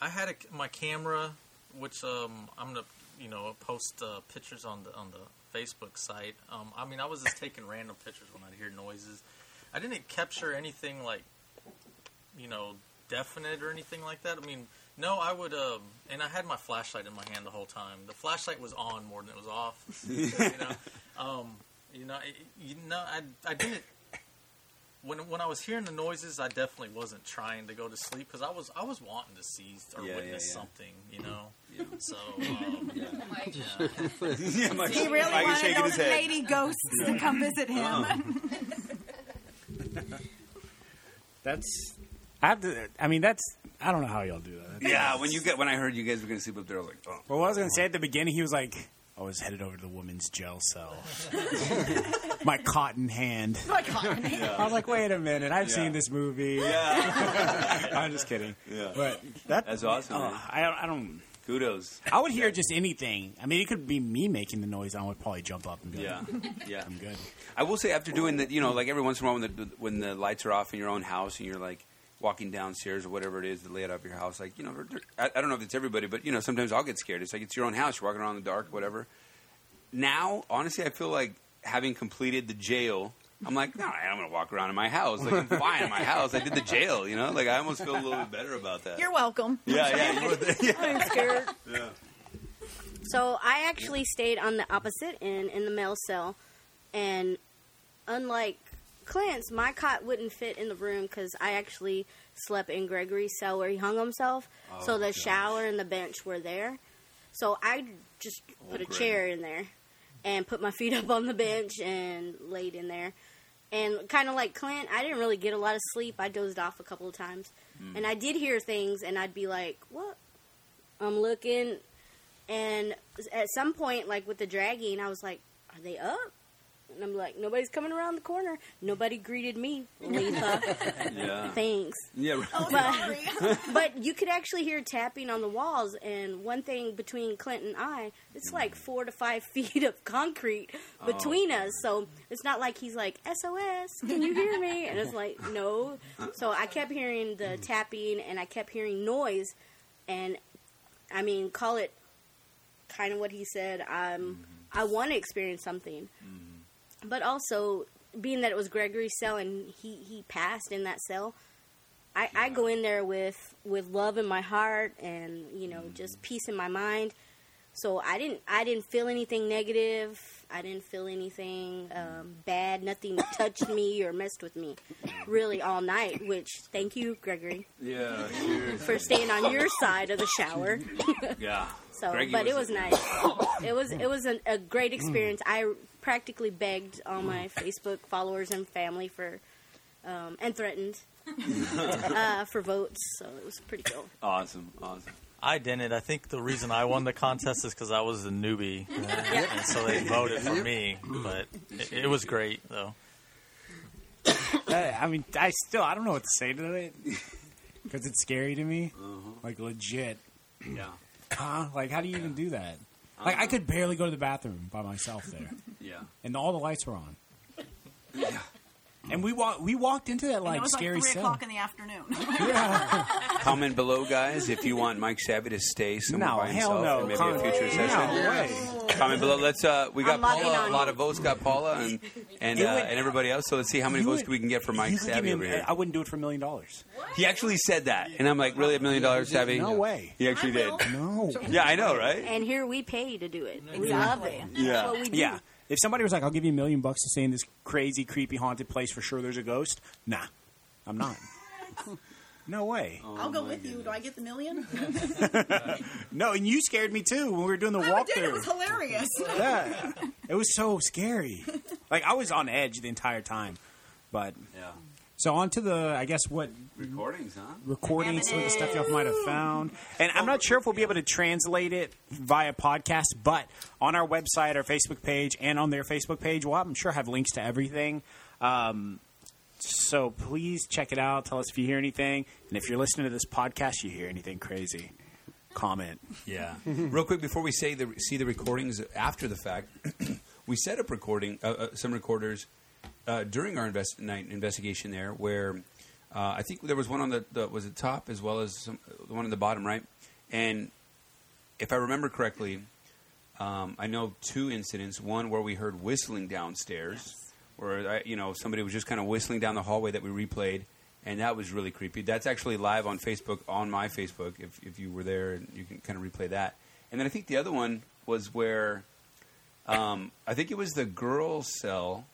I had a, my camera, which um, I'm gonna you know post uh, pictures on the on the Facebook site. Um, I mean I was just taking random pictures when I'd hear noises. I didn't capture anything like you know definite or anything like that. I mean no, I would um, and I had my flashlight in my hand the whole time. The flashlight was on more than it was off. you know, um, you know, you know, I I didn't when when I was hearing the noises, I definitely wasn't trying to go to sleep because I was I was wanting to see or
Yeah, yeah,
witness
yeah.
something, you know.
Yeah.
So um, yeah.
yeah, Mike,
He really
Mike
wanted
shaking his
those lady ghosts to come visit him.
Uh-huh.
That's. I have to. I mean, that's. I don't know how y'all do that.
Yeah, when you get when I heard you guys were going to sleep up there, I was like, oh.
Well, what I was going to say at the beginning, he was like, I was headed over to the woman's jail cell. My cotton hand.
My cotton hand.
I was like, wait a minute, I've
Yeah.
seen this movie.
Yeah.
I'm just kidding.
Yeah.
But that,
That's awesome.
Uh,
man.
I, don't- I don't.
Kudos.
I would hear just anything. I mean, it could be me making the noise. I would probably jump up and be
Yeah,
like,
yeah.
I'm good.
I will say after doing that, you know, like every once in a while when the when the lights are off in your own house and you're like walking downstairs or whatever it is, the layout of your house, like you know, I, I don't know if it's everybody, but you know, sometimes I'll get scared. It's like it's your own house. You're walking around in the dark, whatever. Now, honestly, I feel like having completed the jail. I'm like, no, I'm going to walk around in my house. Like, I'm fine in my house. I did the jail, you know? Like, I almost feel a little bit better about that.
You're welcome.
yeah, yeah. You were there. Yeah.
I'm scared.
yeah.
So I actually stayed on the opposite end in the male cell, and unlike Clint's, my cot wouldn't fit in the room because I actually slept in Gregory's cell where he hung himself. so
Oh,
the
gosh.
shower and the bench were there. So I just put a chair in there and put my feet up on the bench and laid in there. And kind of like Clint, I didn't really get a lot of sleep. I dozed off a couple of times.
Hmm.
And I did hear things, and I'd be like, what? I'm looking, and at some point, like with the dragging, I was like, "Are they up?" And I'm like, "Nobody's coming around the corner. Nobody greeted me, Letha.
Yeah.
Thanks."
Yeah.
Oh, but, but you could actually hear tapping on the walls, and one thing between Clint and I, it's hmm. like four to five feet of concrete oh. between us. So it's not like he's like, SOS, can you hear me? And it's like, no. So I kept hearing the hmm. tapping, and I kept hearing noise, and I mean, call it kind of what he said. Um, mm-hmm. I want to experience something, but also being that it was Gregory's cell and he he passed in that cell. I, I go in there with with love in my heart and you know just peace in my mind. So I didn't I didn't feel anything negative. I didn't feel anything um, bad. Nothing touched me or messed with me, really all night. Which thank you, Gregory,
Yeah,
for staying on your side of the shower.
Yeah.
So,
Greggy
but it
was
was nice. it was it was a, a great experience. I practically begged all my Facebook followers and family for, um, and threatened uh, for votes. So it was pretty cool.
Awesome, awesome.
I didn't. I think the reason I won the contest is because I was a newbie, and so they voted for me. But it, it was great, though.
Uh, I mean, I still I don't know what to say to it because it's scary to me. Like legit.
Yeah.
Huh? Like how do you even do that? Like I could barely go to the bathroom by myself there,
Yeah.
and all the lights were on. And we walked we walked into that
And
like
it was
scary
like three
cell.
o'clock in the afternoon.
Comment below, guys, if you want Mike Savvy to stay somewhere
No,
by
hell
himself
no.
or maybe
Comment-
a future
no way.
Comment below. Let's. Uh, we got
I'm
Paula. A lot of votes got Paula and and uh,
would-
and everybody else. So let's see how many votes
would-
we can get for Mike
You
Savvy
me
over here.
I wouldn't do it for a million dollars.
He actually said that, and I'm like, really, a million dollars, Savvy?
No way.
He actually did.
No.
Yeah, I know, right?
And here we pay to do it. We love it.
Yeah.
That's what we do.
Yeah. If somebody was like, "I'll give you a million bucks to stay in this crazy, creepy, haunted place for sure," there's a ghost. Nah, I'm not. no way.
Oh I'll go with you. Do I get the million?
No, and you scared me too when we were doing the
I did. It was hilarious.
Yeah, it was so scary. Like I was on edge the entire time. But
Yeah.
So on to the, I guess what
Recordings, huh?
recording some of the stuff y'all might have found. And I'm not sure if we'll be able to translate it via podcast, but on our website, our Facebook page, and on their Facebook page, well, I'm sure have links to everything. Um, so please check it out. Tell us if you hear anything, and if you're listening to this podcast, you hear anything crazy. comment.
Yeah. Real quick before we say the see the recordings after the fact, we set up recording uh, uh, some recorders uh, during our invest- night investigation there, where uh, I think there was one on the, the was it top as well as some, the one on the bottom right, and if I remember correctly, um, I know two incidents. One where we heard whistling downstairs, where I, you know somebody was just kind of whistling down the hallway that we replayed, and that was really creepy. That's actually live on Facebook on my Facebook. If if you were there, you can kind of replay that. And then I think the other one was where um, I think it was the girls' cell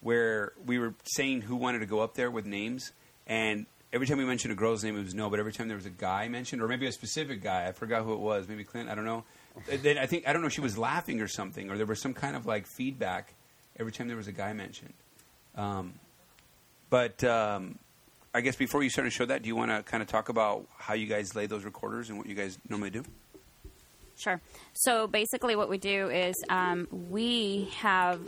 where we were saying who wanted to go up there with names, and every time we mentioned a girl's name, it was no. But every time there was a guy mentioned, or maybe a specific guy, I forgot who it was. Maybe Clint. I don't know. Then I think I don't know. She was laughing or something, or there was some kind of like feedback every time there was a guy mentioned. Um, but um, I guess before you start to show that, do you want to kind of talk about how you guys lay those recorders and what you guys normally do?
Sure. So basically, what we do is um, we have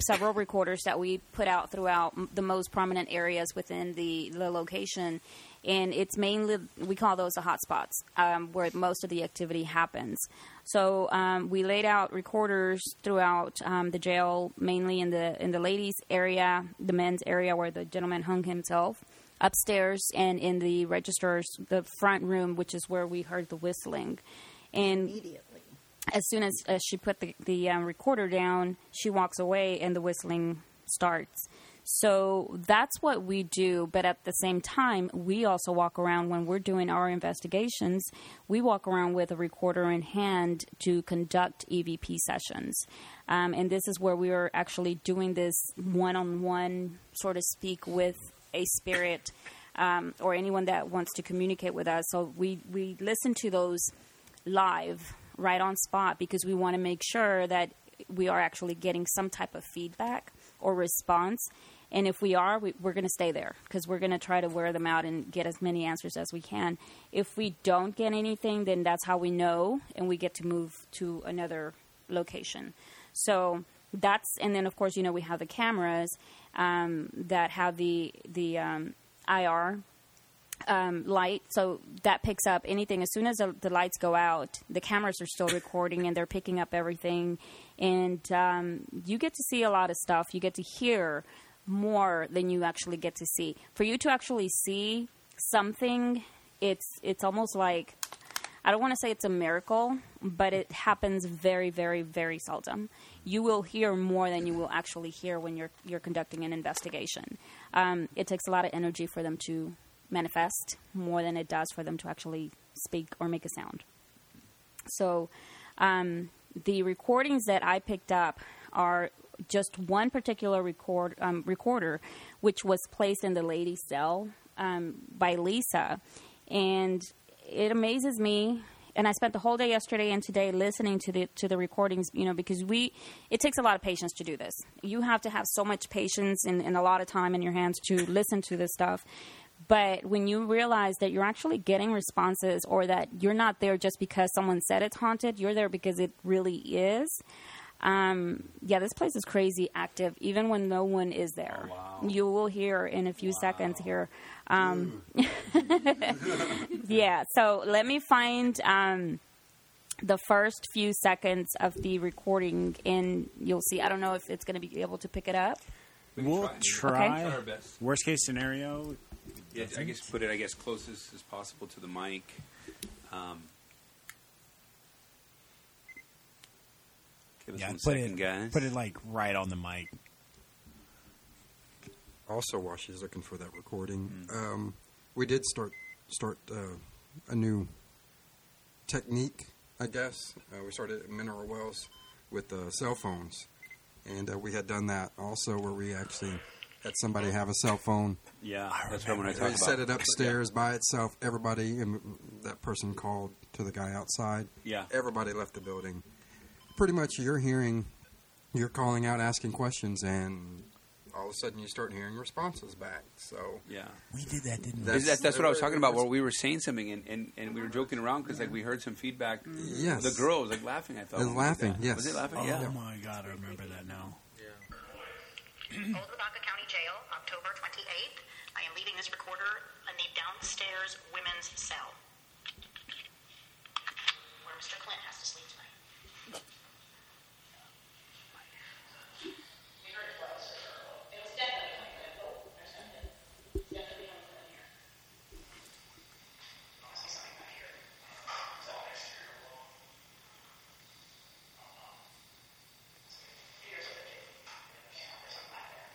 several recorders that we put out throughout the most prominent areas within the, the location. And it's mainly, we call those the hotspots um, where most of the activity happens. So um, we laid out recorders throughout um, the jail, mainly in the in the ladies' area, the men's area where the gentleman hung himself, upstairs, and in the registers, the front room, which is where we heard the whistling. And immediately, as soon as, as she put the, the um, recorder down, she walks away and the whistling starts. So that's what we do, but at the same time, we also walk around when we're doing our investigations. We walk around with a recorder in hand to conduct EVP sessions. Um, and this is where we are actually doing this one on one, so to speak, with a spirit um, or anyone that wants to communicate with us. So we, we listen to those live right on spot because we want to make sure that we are actually getting some type of feedback or response. And if we are, we, we're going to stay there because we're going to try to wear them out and get as many answers as we can. If we don't get anything, then that's how we know and we get to move to another location. So that's, and then of course, you know, we have the cameras um, that have the, the um, IR um, light, so that picks up anything. As soon as the, the lights go out, the cameras are still recording and they're picking up everything. And um, you get to see a lot of stuff. You get to hear more than you actually get to see. For you to actually see something, it's it's almost like I don't want to say it's a miracle, but it happens very, very, very seldom. You will hear more than you will actually hear when you're you're conducting an investigation. Um, it takes a lot of energy for them to manifest more than it does for them to actually speak or make a sound. So, um, the recordings that I picked up are just one particular record um, recorder, which was placed in the ladies' cell um, by Lisa, and it amazes me. And I spent the whole day yesterday and today listening to the to the recordings, you know, because we it takes a lot of patience to do this. You have to have so much patience and, and a lot of time in your hands to listen to this stuff. But when you realize that you're actually getting responses or that you're not there just because someone said it's haunted, you're there because it really is. Um, yeah, this place is crazy active, even when no one is there. You will hear in a few seconds here. Um, yeah, so let me find um, the first few seconds of the recording, and you'll see. I don't know if it's going to be able to pick it up.
We'll
try.
try.
Try our best.
Worst case scenario.
Yeah, I guess put it I guess closest as possible to the mic. Um, give us
Yeah,
one
put
second,
it,
guys.
put it like right on the mic.
Also, while she's looking for that recording, um, we did start start uh, a new technique. I guess uh, we started at mineral wells with uh, cell phones, and uh, we had done that also where we actually had somebody have a cell phone.
Yeah, that's right when I talk
We
about
set it upstairs by itself. Everybody, that person called to the guy outside.
Yeah.
Everybody left the building. Pretty much, you're hearing, you're calling out, asking questions, and all of a sudden you start hearing responses back. So
Yeah.
We did that, didn't
That's, that, that's what I was talking about. Where we were saying something and, and, and we were joking around because like we heard some feedback.
Yes.
the girl was like laughing. I thought
They're
when we did
laughing, yes.
Was it laughing?
Oh
yeah.
my god, I remember that now. Yeah.
Old Lavaca County Jail, October 28th. I am leaving this recorder in the downstairs women's cell. Where Mr. Clint has to sleep tonight. We heard it was. It was definitely coming from the boat. There's nothing. It's definitely coming from in here. I see something back here. It's all exterior wall. Here's what it is. Yeah, there's something back there.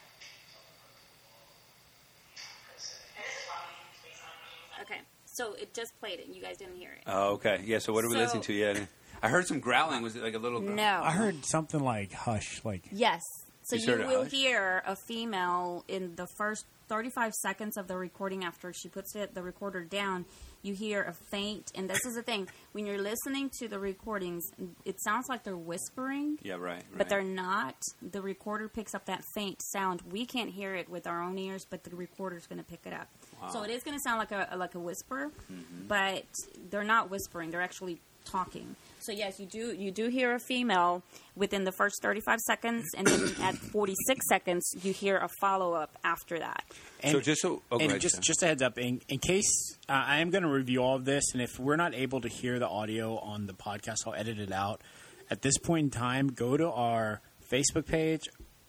And this is why we use space on it.
Okay, so it just played it, and you guys didn't hear it.
Oh, okay. Yeah. So what are we
So-
listening to? Yeah. I heard some growling. Was it like a little? growl?
No.
I heard something like hush, like
Yes. So
You
you,
heard
will
hush?
hear a female in the first 35 seconds of the recording after she puts it, the recorder down. You hear a faint, and this is the thing when you're listening to the recordings, it sounds like they're whispering,
Yeah. Right. right.
but they're not. The recorder picks up that faint sound. We can't hear it with our own ears, but the recorder's going to pick it up.
wow.
So it is going to sound like a like a whisper,
Mm-hmm.
but they're not whispering. They're actually talking. So yes, you do you do hear a female within the first 35 seconds, and then at 46 seconds you hear a follow up after that.
So just so- oh,
and
ahead,
just
Sam.
just a heads up, in, in case uh, I am going to review all of this, and if we're not able to hear the audio on the podcast, I'll edit it out. At this point in time, go to our Facebook page,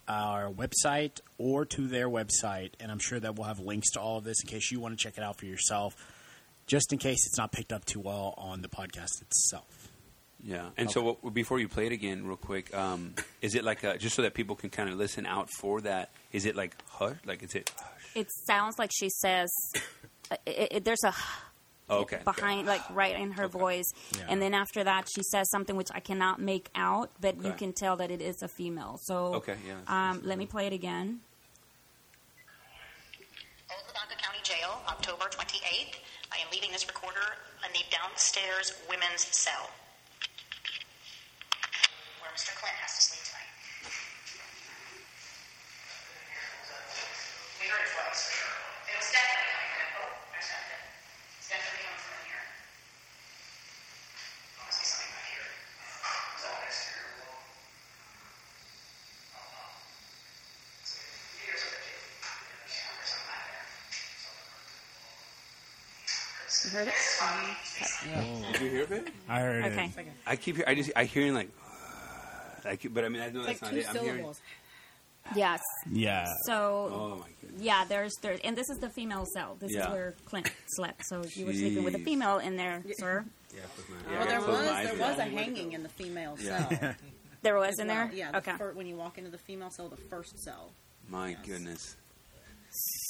our website, or to their website, and I'm sure that we'll have links to all of this in case you want to check it out for yourself. Just in case it's not picked up too well on the podcast itself.
Yeah. And so what, before you play it again, real quick, um, is it like a, just so that people can kind of listen out for that? Is it like hush? Like is it? Hush?
It sounds like she says uh, it, it, there's a
Oh, okay.
behind like right in her voice
Yeah.
and then after that she says something which i cannot make out but you can tell that it is a female so
Okay, yeah, that's-
um, let me play it again
Old County Jail, October 28th. I am leaving this recorder in the downstairs women's cell, where Mr. Clint has to sleep tonight. We heard it twice. It was definitely coming from boat. There's nothing. It's definitely coming from in here. I see something back here. It's all exterior wall. Here's what it is. Yeah, there's something back there.
You heard it.
Did you hear it?
I heard it. Okay.
I keep hear, I just I hearing like, I keep, but I mean I know that's not it. I'm hearing.
yes
Yeah.
so
Oh my goodness.
yeah there's there and this is the female cell this
Yeah.
is where clint slept so you were sleeping with a
Jeez.
female in there sir
Yeah,
Well, there
close
was
my eyes
there
to
was a
that.
hanging in the female
Yeah.
cell.
there was in
well.
there
Yeah. the
okay
fir- when you walk into the female cell, the first cell.
My goodness.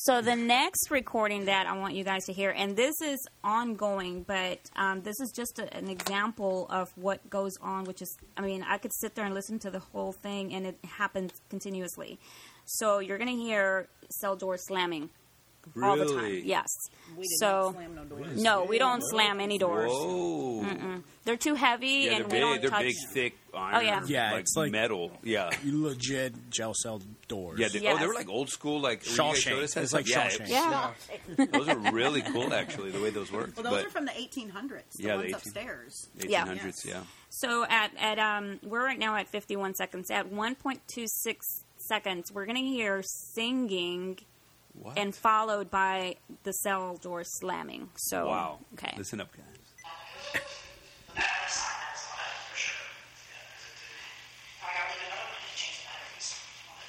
So the next recording that I want you guys to hear, and this is ongoing, but um, this is just a, an example of what goes on. Which is, I mean, I could sit there and listen to the whole thing, and it happens continuously. So you're going to hear cell doors slamming all the time.
Really?
Yes.
We did
so
slam no doors.
no, we don't slam any doors.
Whoa.
Mm-mm. They're too heavy,
Yeah,
and
they're
we don't
big. They're
touch.
big, thick iron.
Oh, yeah.
Yeah,
like
it's like-
metal. Yeah.
Legit gel cell doors.
Yeah. They, Oh, they were like old school, like when you guys
Shawshank.
showed us
It's like
stuff.
Shawshank.
Yeah,
Yeah.
those are really cool, actually, the way those work.
Well, those
but
are from the 1800s. The
Yeah, the 18
upstairs.
1800s, yeah.
So at at um we're right now at 51 seconds. At 1.26 seconds, we're going to hear singing
What?
and followed by the cell door slamming. So
wow.
okay.
Listen up, guys.
That was a sign, that was a sign, for sure. I gotta leave another one to change the batteries. One of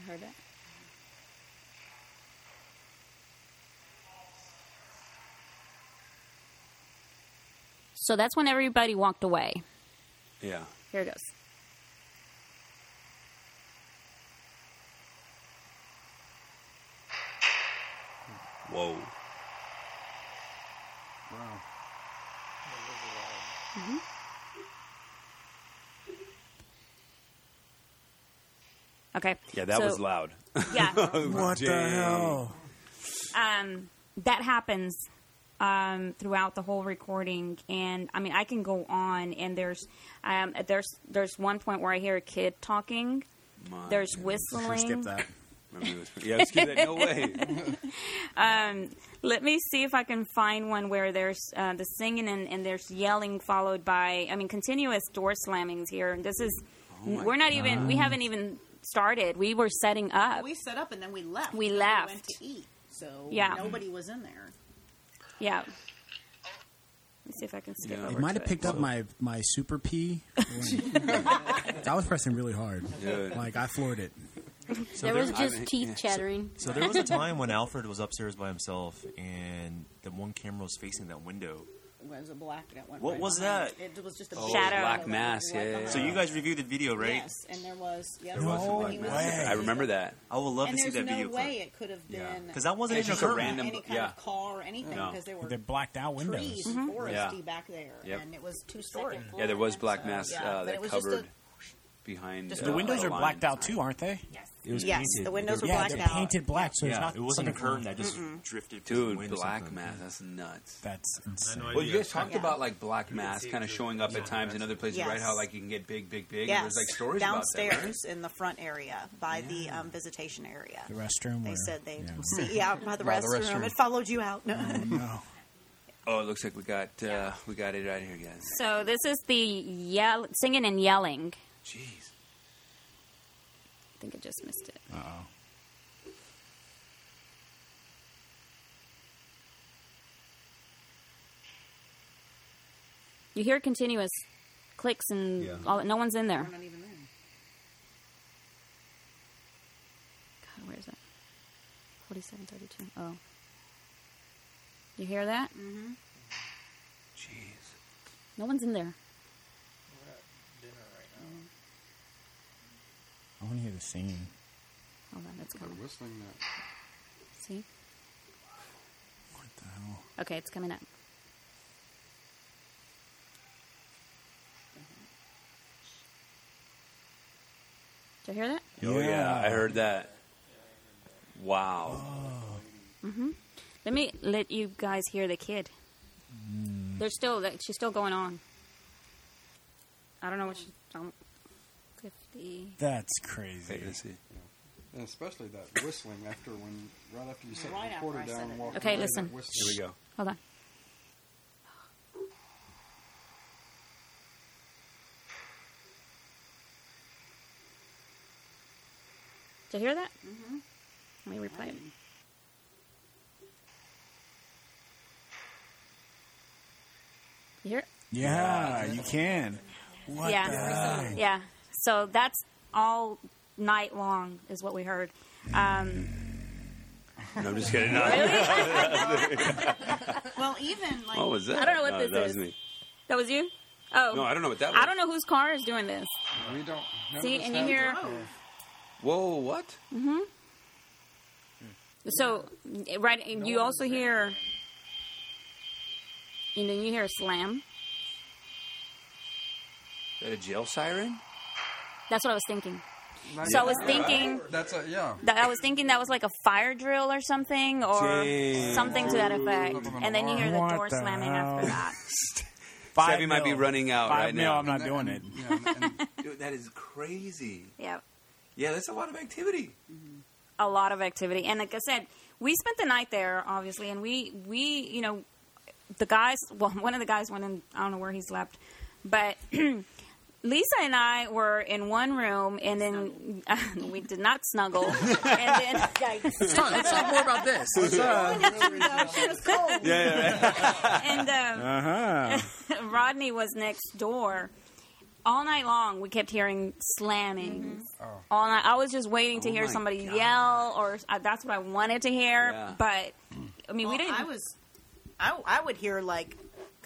these.
Heard it. So that's when everybody walked away.
Yeah.
Here it goes.
Whoa. Wow.
Okay.
Yeah, that
So-
was loud.
Yeah.
What the hell?
um, that happens um, throughout the whole recording, and I mean, I can go on, and there's um, there's there's one point where I hear a kid talking.
My
There's
goodness.
whistling.
Skip that.
Let me. Yeah, skip that. No way.
Um, let me see if I can find one where there's uh, the singing and, and there's yelling followed by, I mean, continuous door slammings here. And this is,
Oh
we're not even, we haven't even started. We were setting up.
We set up and then we left.
We
And
left.
went to eat. so
Yeah.
nobody was in there.
Yeah. Let me see if I can skip
Yeah.
over
It might have picked up my my super P. I was pressing really hard.
Dude.
Like I floored it.
there was
I-
just teeth
yeah.
chattering.
So there was a time when Alfred was upstairs by himself, and the one camera was facing that window.
It was a black that went
What
right
was
behind
that?
It, It was just a
Oh,
Shadow.
Black Mass. Yeah, yeah, yeah.
So you guys reviewed the video, right?
Yes, and there was. Yes,
There was
No
black mass.
way.
I remember that.
I would love
and
to see
there's
that
no
video
way
clip.
it could have
Yeah.
been
'Cause that wasn't
just a random-
any kind
yeah.
of car or anything
No.
because there were
They're blacked out windows.
trees,
Mm-hmm.
foresty
Yeah.
back there,
Yep.
and it was two story.
Yeah, there was Black
So,
Mass
yeah,
uh, that
it was just
covered behind.
The windows are blacked out too, aren't they?
It was
Yes,
painted.
the windows were
yeah,
blacked
they're
out.
painted black, so it's
yeah,
not.
it wasn't a curtain that just drifted through the
Dude,
window
Black
something.
Mass. That's nuts.
That's insane.
Well, you guys talked about like Black Mass kind of showing up at times in other places,
Yes.
right? How like you can get big, big, big.
Yes,
there's like stories about that.
downstairs in the front area by the um, visitation area.
The restroom.
They
where-
said they
yeah.
see yeah by the, restroom.
restroom.
It followed you out. No.
No.
Oh, it looks like we got uh, we got it right here, guys.
So this is the yell, singing and yelling.
Jeez.
I think I just missed it.
Uh oh.
You hear continuous clicks and
Yeah.
all, no one's in there.
We're not even there.
God, where is it? Forty-seven thirty-two. Oh, you hear that?
Mm-hmm.
Jeez.
No one's in there.
I want to hear the singing.
Hold on, it's coming.
Whistling that.
See?
What the hell?
Okay, it's coming up. Did you hear that?
Oh yeah,
Yeah.
I heard that. Wow.
Mm-hmm. Let me let you guys hear the kid. There's still that she's still going on. I don't know what she's fifty.
That's crazy.
Wait, let's see.
And especially that whistling after when, right after you set
Right
the
after
recorder
I
down
set
and
it.
walk
Okay,
away,
listen.
that.
Here we go.
Hold on. Did you hear that? Mm-hmm. Let me replay it. You hear it?
Yeah, you can. What
yeah.
the heck?
Yeah. So that's all night long is what we heard. Um,
No, I'm just kidding. No.
Well, even like
What was that?
I don't know what
No,
this
that was
is.
me.
that was you? Oh.
No, I don't know what that was.
I don't know whose car is doing this.
We don't.
See, and you
have-
hear.
Whoa, what?
Mm-hmm. So, right, and you also hear. And then you hear a slam.
Is that a jail siren?
That's what I was thinking.
Not
So I was thinking.
That's a yeah.
That I was thinking that was like a fire drill or something, or
Jeez.
something to that effect. And then you hear the door
the
slamming
hell?
after that.
Five
Savvy might be running out
Five
right
mil,
now.
I'm not doing it.
Yeah, and, and
Dude, that is crazy.
Yep.
Yeah, that's a lot of activity.
a lot of activity. And like I said, we spent the night there, obviously, and we we you know the guys. Well, one of the guys went in. I don't know where he slept, but. Lisa and I were in one room, and then we did not snuggle. and then,
Let's talk, let's talk more about this. Let's, uh,
she was cold.
and um,
uh-huh.
Rodney was next door. All night long, we kept hearing slamming. Oh. All night, I was just waiting to
Oh
hear somebody
God.
yell, or uh, that's what I wanted to hear.
Yeah.
But I mean, we didn't.
I was, I, I would hear like,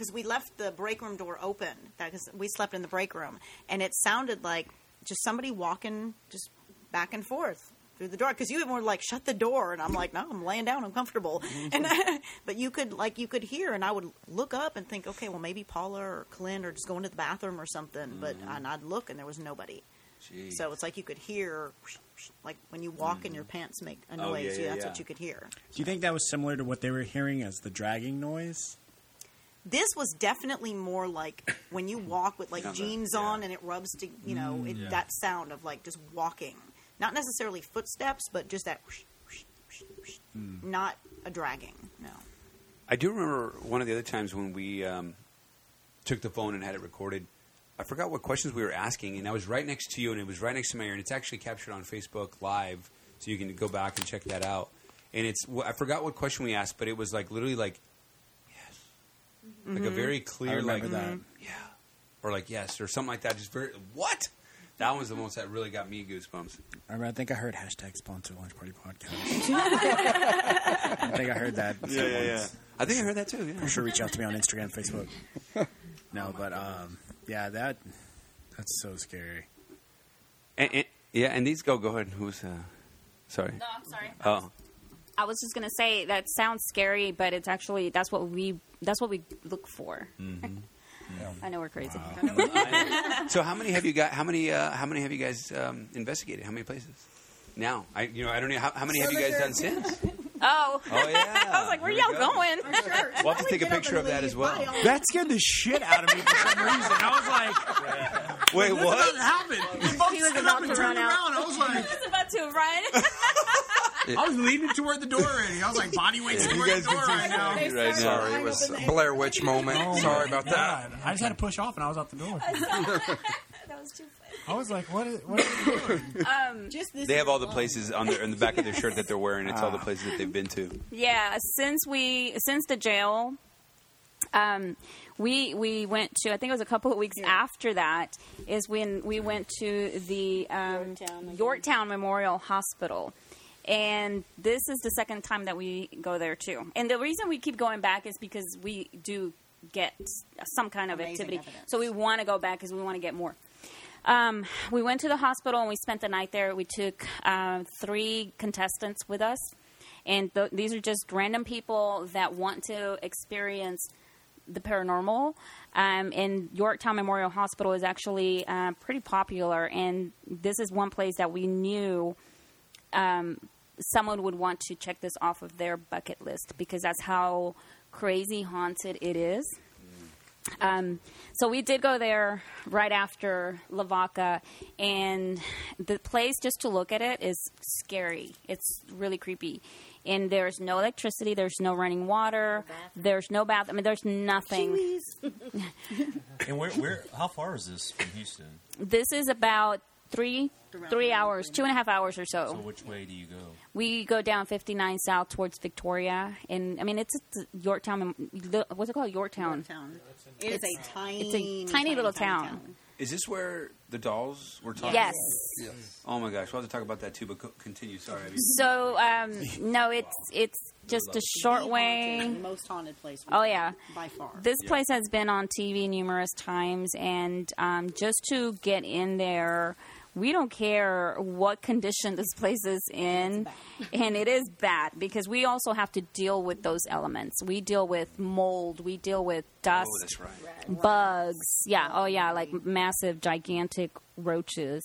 because we left the break room door open. Because we slept in the break room, and it sounded like just somebody walking just back and forth through the door. Because you were like, shut the door, and I'm like, no, I'm laying down, I'm comfortable. and but you could like you could hear, and I would look up and think, okay, well maybe Paula or Clint are just going to the bathroom or something. But mm-hmm. and I'd look, and there was nobody.
Jeez.
So it's like you could hear, like when you walk and your mm. pants make a
Oh,
noise.
yeah,
yeah,
yeah,
that's
yeah.
what you could hear.
Do you think that was similar to what they were hearing as the dragging noise?
This was definitely more like when you walk with like
Kinda,
jeans
yeah.
on and it rubs to you know it, that sound of like just walking, not necessarily footsteps, but just that, whoosh, whoosh, whoosh, whoosh. not a dragging. No,
I do remember one of the other times when we um, took the phone and had it recorded. I forgot what questions we were asking, and I was right next to you, and it was right next to my ear, and it's actually captured on Facebook Live, so you can go back and check that out. and it's I forgot what question we asked, but it was like literally like yes, like a
Mhm.
very
I
clear like
remember that.
yeah, or like yes or something like that. Just very what. That was the most that really got me goosebumps.
I, remember, I think I heard hashtag sponsor lunch party podcast. I think I heard that.
Yeah, yeah, yeah. I think I heard that too. Yeah.
For sure, reach out to me on Instagram, Facebook. No, but um, yeah, that that's so scary.
And, and- yeah, and these go go ahead. Who's uh, sorry?
No, I'm sorry.
Oh,
I was just gonna say that sounds scary, but it's actually that's what we that's what we look for. I know we're crazy.
so how many have you got? How many? Uh, how many have you guys um, investigated? How many places? Now, I you know I don't know how, how many have you guys done since?
Oh.
Oh, yeah.
I was like, where
There
y'all
we go.
going?
We'll have to take a picture of that as well.
That scared the shit out of me for some reason. I was like,
Wait,
this
what?
about to happen. We both
He was about to
turned
run out.
around. I was like, he
was about to run.
I was leaning toward the door already. I was like, body weight's
Yeah, you
toward
guys
the door right now.
right now. Sorry, it was a Blair Witch moment.
Oh
Sorry about that.
I just had to push off and I was out the door.
that was too funny.
I was like, what is, what is he doing?
Um,
just
They have all the places on their in the back of their shirt that they're wearing. It's all the
Ah.
places that they've been to.
Yeah, since we since the jail, um, we we went to I think it was a couple of weeks after that is when we went to the um, Yorktown, Memorial Hospital. And this is the second time that we go there too. And the reason we keep going back is because we do get some kind of
Amazing
activity.
evidence.
So we want to go back because we want to get more. Um, we went to the hospital and we spent the night there. We took uh, three contestants with us, and th- these are just random people that want to experience the paranormal. Um, and Yorktown Memorial Hospital is actually uh, pretty popular, and this is one place that we knew um, someone would want to check this off of their bucket list because that's how crazy haunted it is. Um, so we did go there right after Lavaca, and the place, just to look at it, is scary. It's really creepy. And there's no electricity, there's no running water, there's no bath. I mean, there's nothing.
And where, where, how far is this from Houston?
This is about three, three hours, two and a half hours or
So So which way do you go?
We go down 59 south towards Victoria, and I mean it's, it's Yorktown. What's it called? Yorktown.
Yorktown. It is a tiny,
It's a tiny, little town.
Is this where the dolls were talking?
Yes. Yes.
Oh my gosh, we'll have to talk about that too. But co- continue. Sorry. Abby.
So um, no, it's it's just a short way.
Most haunted place.
Oh yeah,
by far.
This place has been on TV numerous times, and um, just to get in there, we don't care what condition this place is in, and it is bad because we also have to deal with those elements. We deal with mold, we deal with dust,
Oh, that's right.
bugs. Yeah, oh yeah, like massive, gigantic roaches.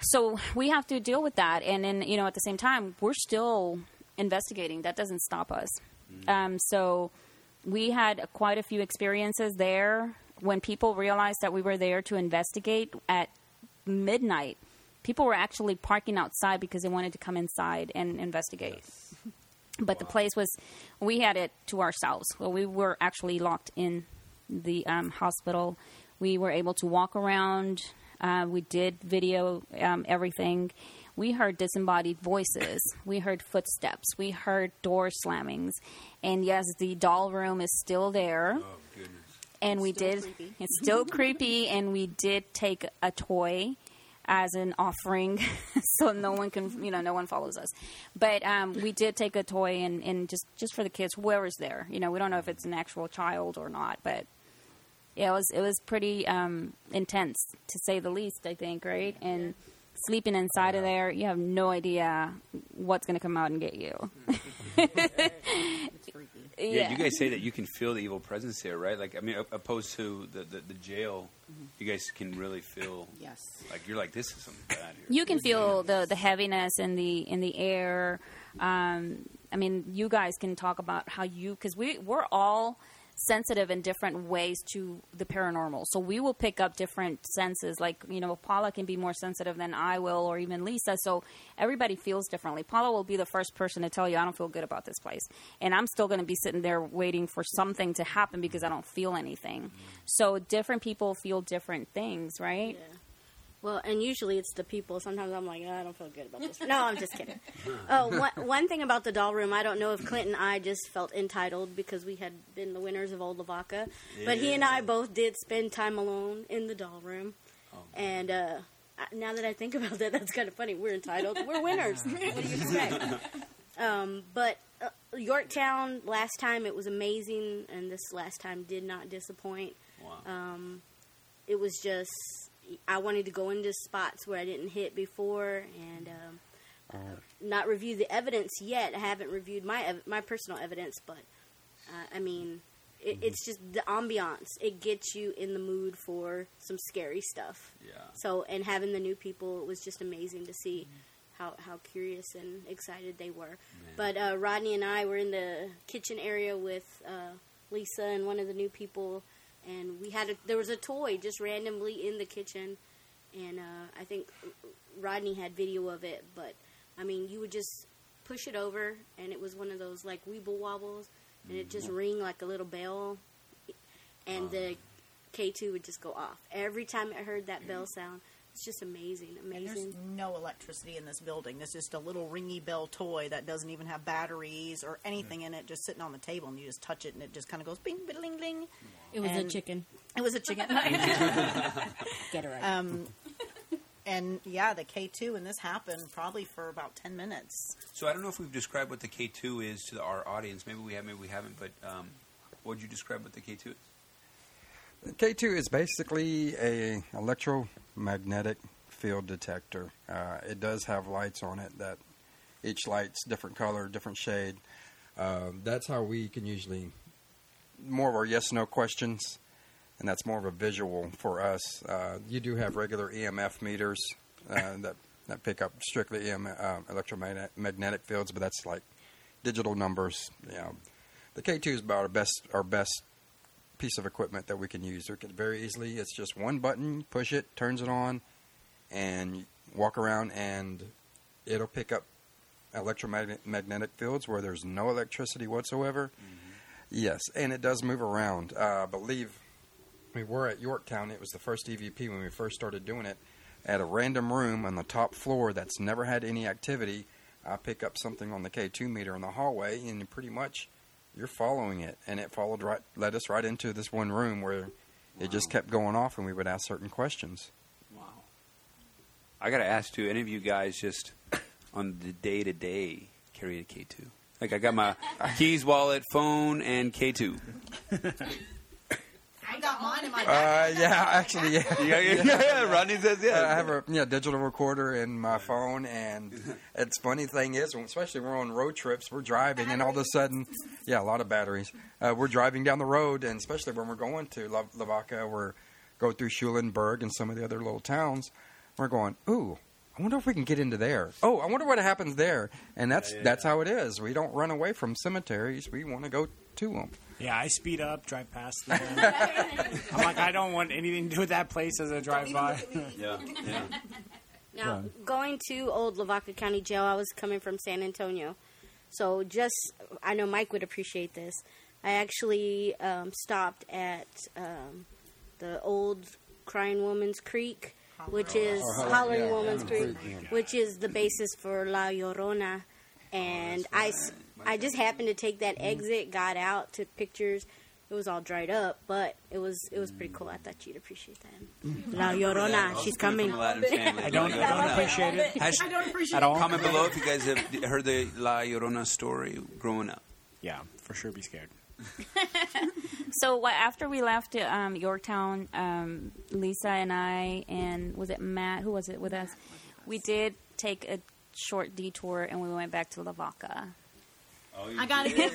So we have to deal with that, and then you know at the same time we're still investigating. That doesn't stop us. Um, so we had quite a few experiences there when people realized that we were there to investigate at midnight. People were actually parking outside because they wanted to come inside and investigate. But the place was, we had it to ourselves. Well, we were actually locked in the um, hospital. We were able to walk around. Uh, we did video um, everything. We heard disembodied voices. We heard footsteps. We heard door slammings. And yes, the doll room is still there. And we did. It's still creepy. And we did take a toy as an offering, so no one can, you know, no one follows us. But um, we did take a toy and, and just just for the kids, whoever's there. You know, we don't know if it's an actual child or not, but yeah, it was it was pretty um, intense to say the least. I think, right? And sleeping inside of there, you have no idea what's going to come out and get you.
Yeah. you guys say that you can feel the evil presence there, right? Like, I mean, opposed to the, the, the jail, you guys can really feel.
Yes.
Like you're like, this is something bad here.
you can feel the the heaviness in the in the air. Um, I mean, you guys can talk about how you because we we're all sensitive in different ways to the paranormal. So we will pick up different senses. Like you know, Paula can be more sensitive than I will, or even Lisa. So everybody feels differently. Paula will be the first person to tell you, "I don't feel good about this place," and I'm still going to be sitting there waiting for something to happen because I don't feel anything. Mm-hmm. So different people feel different things, right?
Well, and usually it's the people. Sometimes I'm like, oh, I don't feel good about this. No, I'm just kidding. Oh, one, one thing about the doll room, I don't know if Clint and I just felt entitled because we had been the winners of Old Lavaca, but he and I both did spend time alone in the doll room, and uh, now that I think about that, that's kind of funny. We're entitled. We're winners. what do you expect? Um, but uh, Yorktown last time it was amazing, and this last time did not disappoint. Um, it was just I wanted to go into spots where I didn't hit before, and um, uh, not review the evidence yet. I haven't reviewed my ev- my personal evidence, but uh, I mean, it, it's just the ambiance. It gets you in the mood for some scary stuff.
Yeah.
So, and having the new people, it was just amazing to see how, how curious and excited they were. But uh, Rodney and I were in the kitchen area with uh, Lisa and one of the new people, and we had a, there was a toy just randomly in the kitchen, and uh, I think Rodney had video of it. But I mean, you would just push it over, and it was one of those like weeble wobbles, and it just mm-hmm. ring like a little bell, and the ah. K two would just go off every time it heard that bell mm-hmm. sound. It's just amazing,
And there's no electricity in this building. There's just a little ringy bell toy that doesn't even have batteries or anything in it, just sitting on the table, and you just touch it, and it just kind of goes bing, bing, bing.
It was a
And-
chicken.
It was a chicken.
Get it right.
Um, and yeah, the K two, and this happened probably for about ten minutes.
So I don't know if we've described what the K2 is to our audience. Maybe we have, maybe we haven't. But um, what would you describe what the K2 is?
K2 is basically a electromagnetic field detector. Uh, it does have lights on it that each light's different color, different shade. Uh, that's how we can usually more of our yes no questions, and that's more of a visual for us. Uh, you do have regular EMF meters uh, that that pick up strictly EM, uh, electromagnetic fields, but that's like digital numbers. You know, the K2 is about our best our best piece of equipment that we can use. It can very easily. It's just one button, push it, turns it on, and walk around, and it'll pick up electromagnetic fields where there's no electricity whatsoever. Yes, and it does move around. Uh, I believe we were at Yorktown. It was the first EVP when we first started doing it. At a random room on the top floor that's never had any activity, I pick up something on the K2 meter in the hallway, and pretty much you're following it, and it followed right, led us right into this one room where it just kept going off, and we would ask certain questions. Wow.
I got to ask too. Any of you guys just on the day to day carry a K two? Like I got my keys, wallet, phone, and K two.
I got mine in my
Uh, yeah, actually, yeah.
Yeah, yeah, yeah, yeah. Rodney says, yeah.
I have a yeah digital recorder in my phone, and it's funny thing is, especially when we're on road trips, we're driving, and all of a sudden, yeah, a lot of batteries. Uh, we're driving down the road, and especially when we're going to La- Lavaca, we're go through Schulenburg and some of the other little towns. We're going, ooh. I wonder if we can get into there. Oh, I wonder what happens there. And that's that's how it is. We don't run away from cemeteries. We want to go to them.
Yeah, I speed up, drive past them. I'm like, I don't want anything to do with that place as I drive by.
Yeah, yeah.
Now, going to Old Lavaca County Jail, I was coming from San Antonio. So, just, I know Mike would appreciate this. I actually um, stopped at um, the old Crying Woman's Creek, which is
Oh,
Hollering
yeah,
Woman's
yeah,
Creek,
Creek,
which is the basis for La Llorona. And I, I just happened to take that exit, got out, took pictures. It was all dried up, but it was it was pretty cool. I thought you'd appreciate that. La Llorona, she's coming.
From the Latin family.
I don't- I don't appreciate it.
Hash-
I don't appreciate
at
it.
all. Comment below if you guys have heard the La Llorona story growing up.
Yeah, for sure. Be scared.
So wha- after we left um, Yorktown, um, Lisa and I and was it Matt who was it with us? We did take a short detour and we went back to Lavaca.
Oh, I gotta give.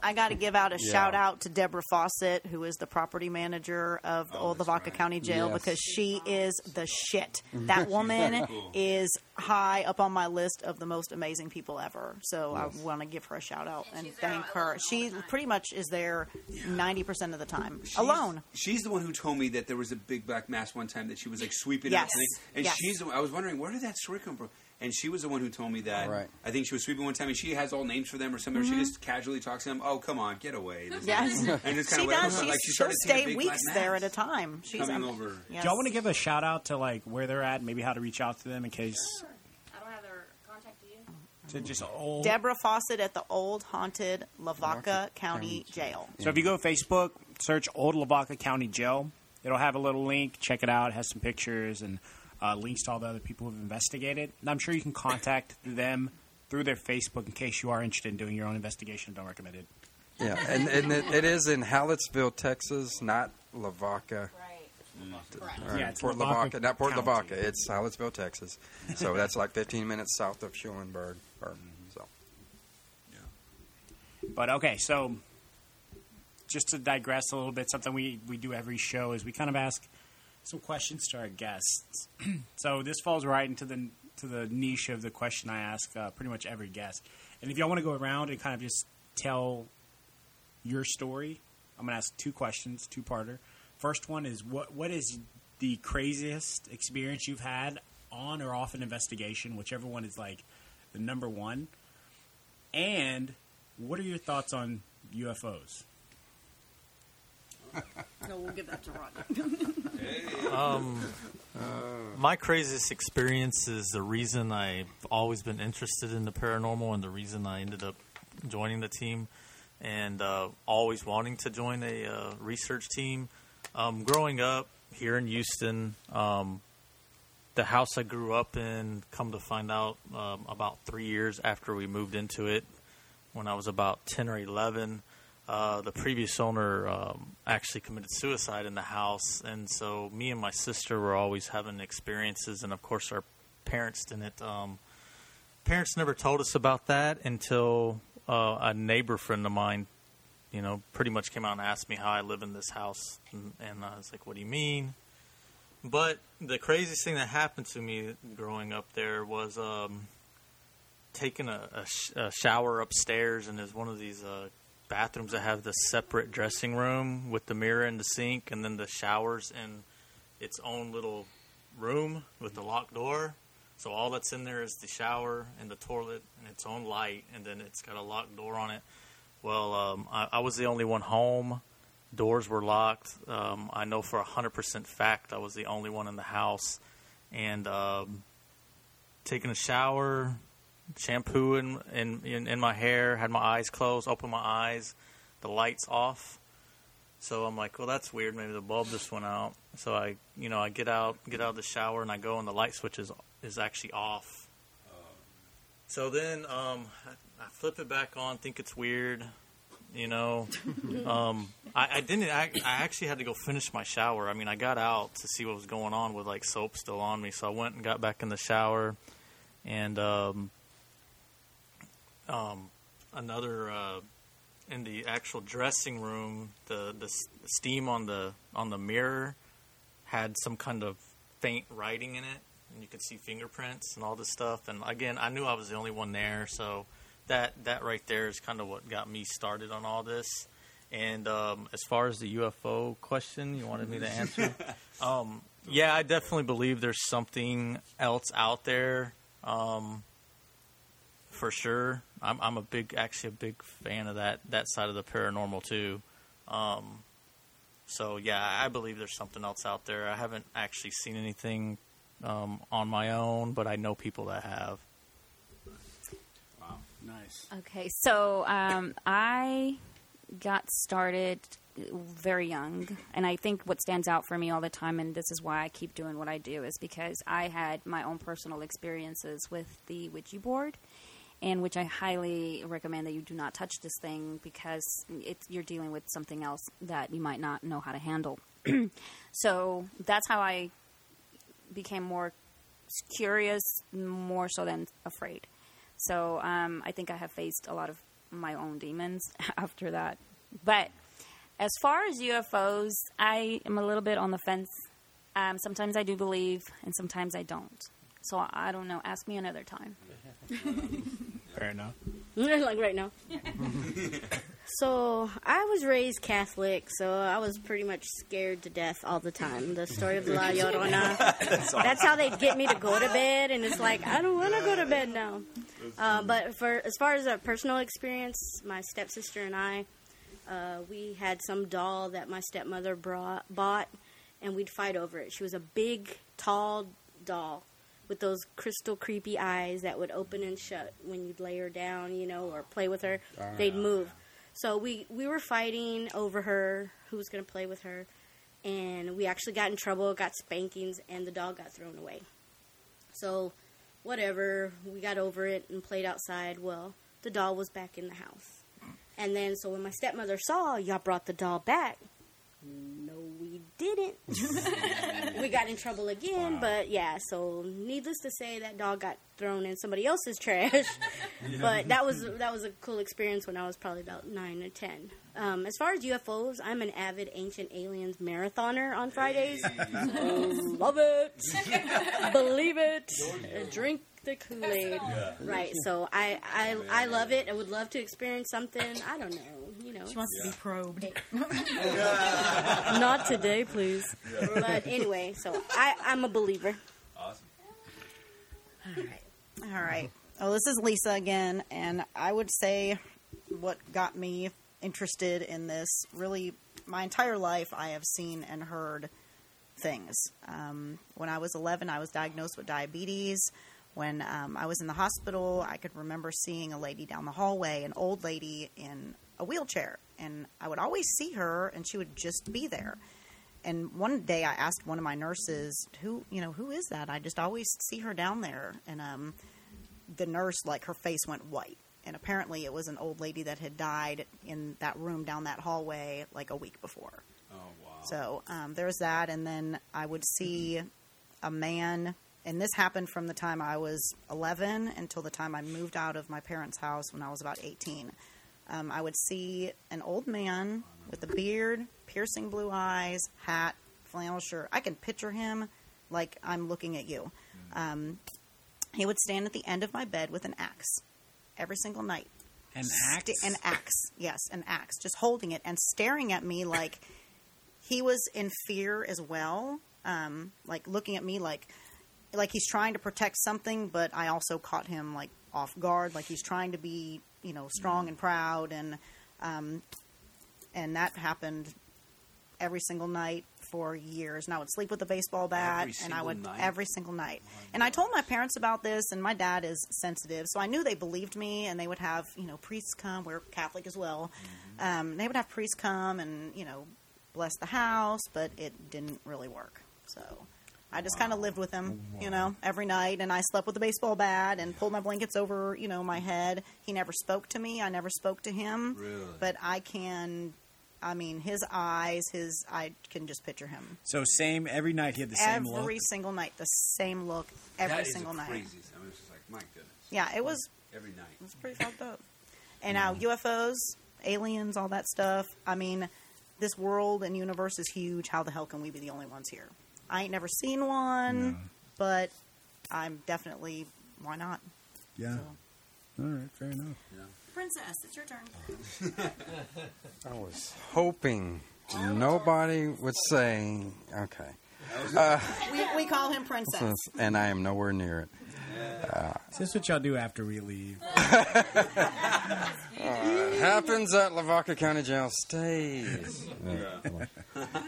I got to give out a
Yeah.
shout out to Deborah Fawcett, who is the property manager of the Old Lavaca County Jail,
Yes.
because she is the shit. That woman is high up on my list of the most amazing people ever. So
Yes.
I want to give her a shout out and thank her. She pretty much is there ninety percent of the time
She's-
alone.
She's the one who told me that there was a big black mass one time that she was like sweeping
Yes.
everything. And
Yes.
she's the one, I was wondering where did that story come from? And she was the one who told me that.
Right.
I think she was sweeping one time, and she has all names for them or something. Or
Mhm.
she just casually talks to them. Oh, come on, get away. This-
Yes,
and just
she
kind of
does. She's,
like she
she'll
started seeing a
stay weeks there at a time. She's
coming
um,
over.
yes.
Do y'all want to give a shout out to like where they're at, maybe how to reach out to them in case
I don't have their contact to you.
to just old.
Deborah Fawcett at the old haunted Lavaca County Jail.
So if you go to Facebook, search Old Lavaca County Jail. It'll have a little link. Check it out. It has some pictures and uh, links to all the other people who've investigated. And I'm sure you can contact them through their Facebook in case you are interested in doing your own investigation. Don't recommend it.
Yeah, and, and it, it is in Hallettsville, Texas, not Lavaca.
Right.
Or
Yeah, it's
Port
Lavaca
Lavaca, not Port
County.
Lavaca. It's Hallettsville, Texas. So that's like 15 minutes south of Schulenburg. Or, so.
But okay, so just to digress a little bit, something we, we do every show is we kind of ask some questions to our guests. so this falls right into the to the niche of the question I ask uh, pretty much every guest. And if y'all want to go around and kind of just tell your story, I'm to ask two questions, two parter. First one is what what is the craziest experience you've had on or off an investigation, whichever one is like the number one. And what are your thoughts on UFOs?
No, we'll give that to Rodney.
Um, my craziest experience is the reason I've always been interested in the paranormal and the reason I ended up joining the team and uh, always wanting to join a uh, research team. Um, growing up here in Houston, um, the house I grew up in, come to find out um, about three years after we moved into it, when I was about 10 or 11, uh, the previous owner um, actually committed suicide in the house. And so me and my sister were always having experiences, and of course, our parents didn't. Um, parents never told us about that until uh, a neighbor friend of mine, you know, pretty much came out and asked me how I live in this house. And, and I was like, what do you mean? But the craziest thing that happened to me growing up there was um, taking a, a, sh- a shower upstairs, and there's one of these uh, bathrooms that have the separate dressing room with the mirror and the sink, and then the showers in its own little room with the locked door. So all that's in there is the shower and the toilet and its own light, and then it's got a locked door on it. Well, um, I, I was the only one home. Doors were locked. Um, I know for a hundred percent fact I was the only one in the house, and um, taking a shower, shampoo in, in, in in my hair, had my eyes closed, opened my eyes, the lights off. So I'm like, well, that's weird. Maybe the bulb just went out. So I, you know, I get out, get out of the shower, and I go, and the light switch is is actually off. So then um, I, I flip it back on, think it's weird. You know, um, I, I didn't. I, I actually had to go finish my shower. I mean, I got out to see what was going on with like soap still on me, so I went and got back in the shower, and um, another uh, in the actual dressing room, the the steam on the on the mirror had some kind of faint writing in it, and you could see fingerprints and all this stuff. And again, I knew I was the only one there, so that that right there is kind of what got me started on all this. And um, as far as the UFO question, you wanted me to answer. um, yeah, I definitely believe there's something else out there. Um, for sure. I'm, I'm a big, actually a big fan of that that side of the paranormal too. Um, so yeah, I believe there's something else out there. I haven't actually seen anything um, on my own, but I know people that have.
Wow, nice.
Okay, so um, I got started very young, and I think what stands out for me all the time, and this is why I keep doing what I do, is because I had my own personal experiences with the Ouija board, and which I highly recommend that you do not touch this thing because you're dealing with something else that you might not know how to handle. so that's how I became more curious, more so than afraid. So um, I think I have faced a lot of my own demons after that. But as far as UFOs, I am a little bit on the fence. Um, sometimes I do believe, and sometimes I don't. So I I don't know. Ask me another time.
Fair enough.
like right now. So I was raised Catholic, so I was pretty much scared to death all the time. The story of La Llorona.
That's
That's how they'd get me to go to bed, and it's like I don't want to go to bed now. Uh, but for as far as a personal experience, my stepsister and I, uh, we had some doll that my stepmother brought, bought, and we'd fight over it. She was a big, tall doll with those crystal creepy eyes that would open and shut when you'd lay her down, you know, or play with her.
Ah.
They'd move. So we we were fighting over her, who was going to play with her, and we actually got in trouble, got spankings, and the dog got thrown away. So, whatever, we got over it and played outside. Well, the doll was back in the house. And then, so when my stepmother saw y'all brought the doll back, didn't. we got in trouble again, but yeah, so needless to say, that dog got thrown in somebody else's trash. but that was that was a cool experience when I was probably about nine or ten. Um, as far as UFOs, I'm an avid Ancient Aliens marathoner on Fridays. Love it, believe it, drink the Kool Aid.
Yeah.
Right. So I, I I love it. I would love to experience something. I don't know. You know,
She wants to be probed.
not today, please. But anyway, so I, I'm a believer.
Awesome.
All right. All right. Oh, this is Lisa again, and I would say what got me interested in this really my entire life I have seen and heard things. Um, when I was 11, I was diagnosed with diabetes. When um, I was in the hospital, I could remember seeing a lady down the hallway, an old lady in a wheelchair, and I would always see her, and she would just be there. And one day, I asked one of my nurses, "Who, you know, who is that?" I just always see her down there, and um, the nurse, like, her face went white. And apparently, it was an old lady that had died in that room down that hallway like a week before.
Oh wow.
So um, there's that, and then I would see a man, and this happened from the time I was 11 until the time I moved out of my parents' house when I was about 18. Um, I would see an old man with a beard, piercing blue eyes, hat, flannel shirt. I can picture him like I'm looking at you. Um, he would stand at the end of my bed with an axe every single night.
An
Sti- an axe, yes, an axe, just holding it and staring at me like he was in fear as well, um, like looking at me like like he's trying to protect something, but I also caught him like off guard, like he's trying to be you know strong and proud, and um, and that happened every single night for years. And I would sleep with a baseball bat, and I would
night?
every single night. And I told my parents about this, and my dad is sensitive, so I knew they believed me, and they would have you know priests come. We're Catholic as well. Um, they would have priests come and you know bless the house, but it didn't really work. So. I just kind of lived with him, you know, every night, and I slept with a baseball bat and pulled my blankets over, you know, my head. He never spoke to me. I never spoke to him.
Really?
But I can, I mean, his eyes, his, I can just picture him.
So same every night. He had the same look.
every
look.
single night, the same look, every
That is
single
the
night.
craziest. I mean, it's just like my goodness.
Yeah, it was.
Every night.
It was pretty fucked up. And now mm-hmm. UFOs, aliens, all that stuff. I mean, this world and universe is huge. How the hell can we be the only ones here? I ain't never seen one, but I'm definitely why not?
Yeah.
So.
All right, fair enough.
Princess, it's your turn.
I was hoping nobody would say, okay. Uh,
We, we call him Princess.
and I am nowhere near it. Uh,
Is this what y'all do after we leave?
uh, happens at Lavaca County Jail stays.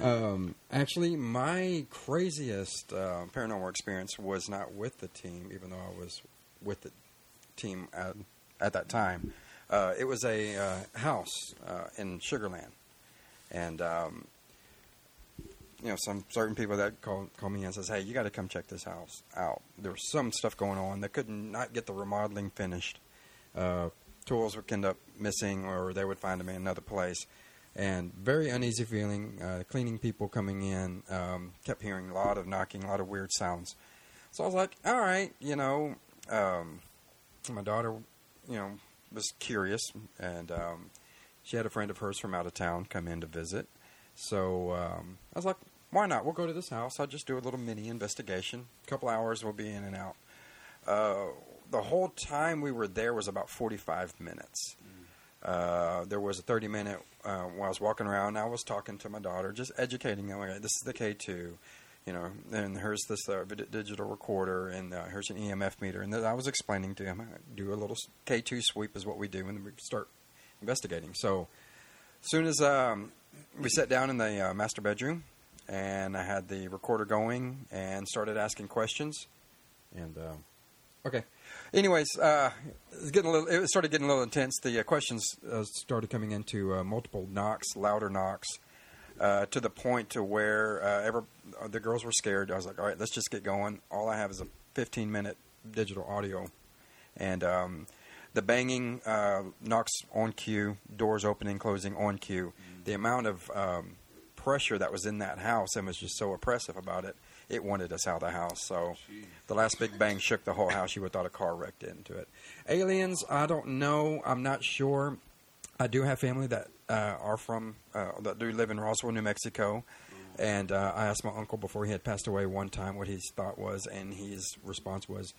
um, actually, my craziest uh, paranormal experience was not with the team, even though I was with the team at, at that time. Uh, it was a uh, house uh, in Sugarland, and um, you know, some certain people that call call me and says, "Hey, you got to come check this house out." There was some stuff going on. They could not get the remodeling finished. Uh, tools would end up missing, or they would find them in another place. And very uneasy feeling. Uh, cleaning people coming in um, kept hearing a lot of knocking, a lot of weird sounds. So I was like, "All right, you know." Um, my daughter, you know, was curious, and um, she had a friend of hers from out of town come in to visit. So um, I was like, why not? We'll go to this house. I'll just do a little mini investigation. A couple hours, we'll be in and out. Uh, the whole time we were there was about 45 minutes. uh, there was a 30 minute uh, while I was walking around. I was talking to my daughter, just educating them. This is the K2, you know, and here's this uh, digital recorder, and uh, here's an EMF meter. And I was explaining to him, do a little K2 sweep is what we do, and we start investigating. So, as soon as um, we sat down in the uh, master bedroom, and I had the recorder going and started asking questions, and uh, okay. Anyways, uh, it, getting a little, it started getting a little intense. The uh, questions uh, started coming into uh, multiple knocks, louder knocks, uh, to the point to where uh, ever, uh, the girls were scared. I was like, all right, let's just get going. All I have is a 15 minute digital audio, and um, the banging uh, knocks on cue, doors opening, closing on cue. The amount of um, pressure that was in that house and was just so oppressive about it. It wanted us out of the house. So the last big bang shook the whole house. You would have thought a car wrecked into it. Aliens, I don't know. I'm not sure. I do have family that uh, are from uh, that do live in Roswell, New Mexico, and uh, I asked my uncle before he had passed away one time what his thought was, and his response was,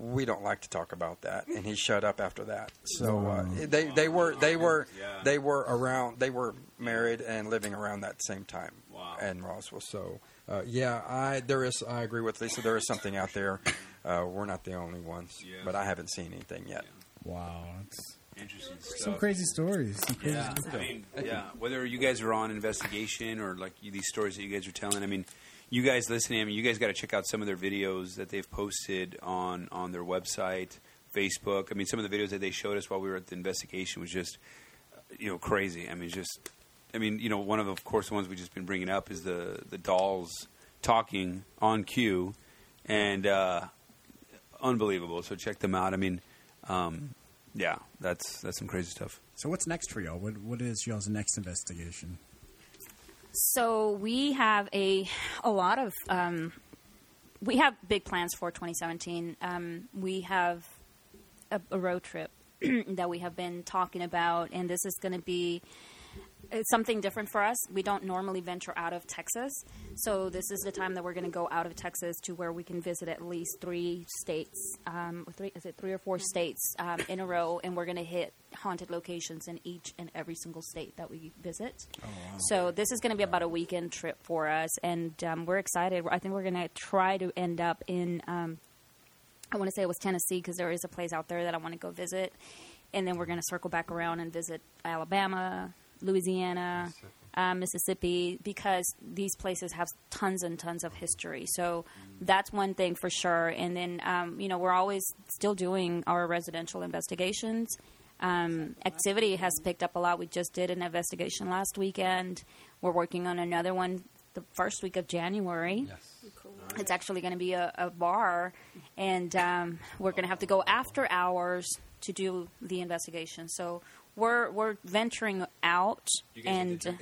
"We don't like to talk about that," and he shut up after that. So uh, they they were they were
Yeah.
they were around they were married and living around that same time and Roswell. So uh, yeah, I there is I agree with Lisa. There is something out there. Uh, we're not the only ones, but I haven't seen anything yet.
Wow, that's
Interesting
some crazy stories. Some crazy
Yeah,
stuff.
I mean, yeah. Whether you guys are on investigation or like you- these stories that you guys are telling, I mean, you guys listening, I mean, you guys got to check out some of their videos that they've posted on on their website, Facebook. I mean, some of the videos that they showed us while we were at the investigation was just, you know, crazy. I mean, just, I mean, you know, one of of course the ones we've just been bringing up is the the dolls talking on cue, and uh, unbelievable. So check them out. I mean. Um, yeah, that's that's some crazy stuff.
So what's next for y'all? What what is y'all's next investigation?
So we have a a lot of um, we have big plans for 2017. Um, we have a, a road trip that we have been talking about, and this is going to be it's something different for us. We don't normally venture out of Texas, so this is the time that we're going to go out of Texas to where we can visit at least three states, um, three is it three or four states um, in a row, and we're going to hit haunted locations in each and every single state that we visit. So this is going to be about a weekend trip for us, and um, we're excited. I think we're going to try to end up in. Um, I want to say it was Tennessee because there is a place out there that I want to go visit, and then we're going to circle back around and visit Alabama, Louisiana, uh, Mississippi, because these places have tons and tons of history. So that's one thing for sure. And then um, you know we're always still doing our residential investigations. Um, activity has picked up a lot. We just did an investigation last weekend. We're working on another one the first week of January. Yes, It's actually going to be a, a bar, and um, we're going to have to go after hours to do the investigation. So we're we're venturing out, and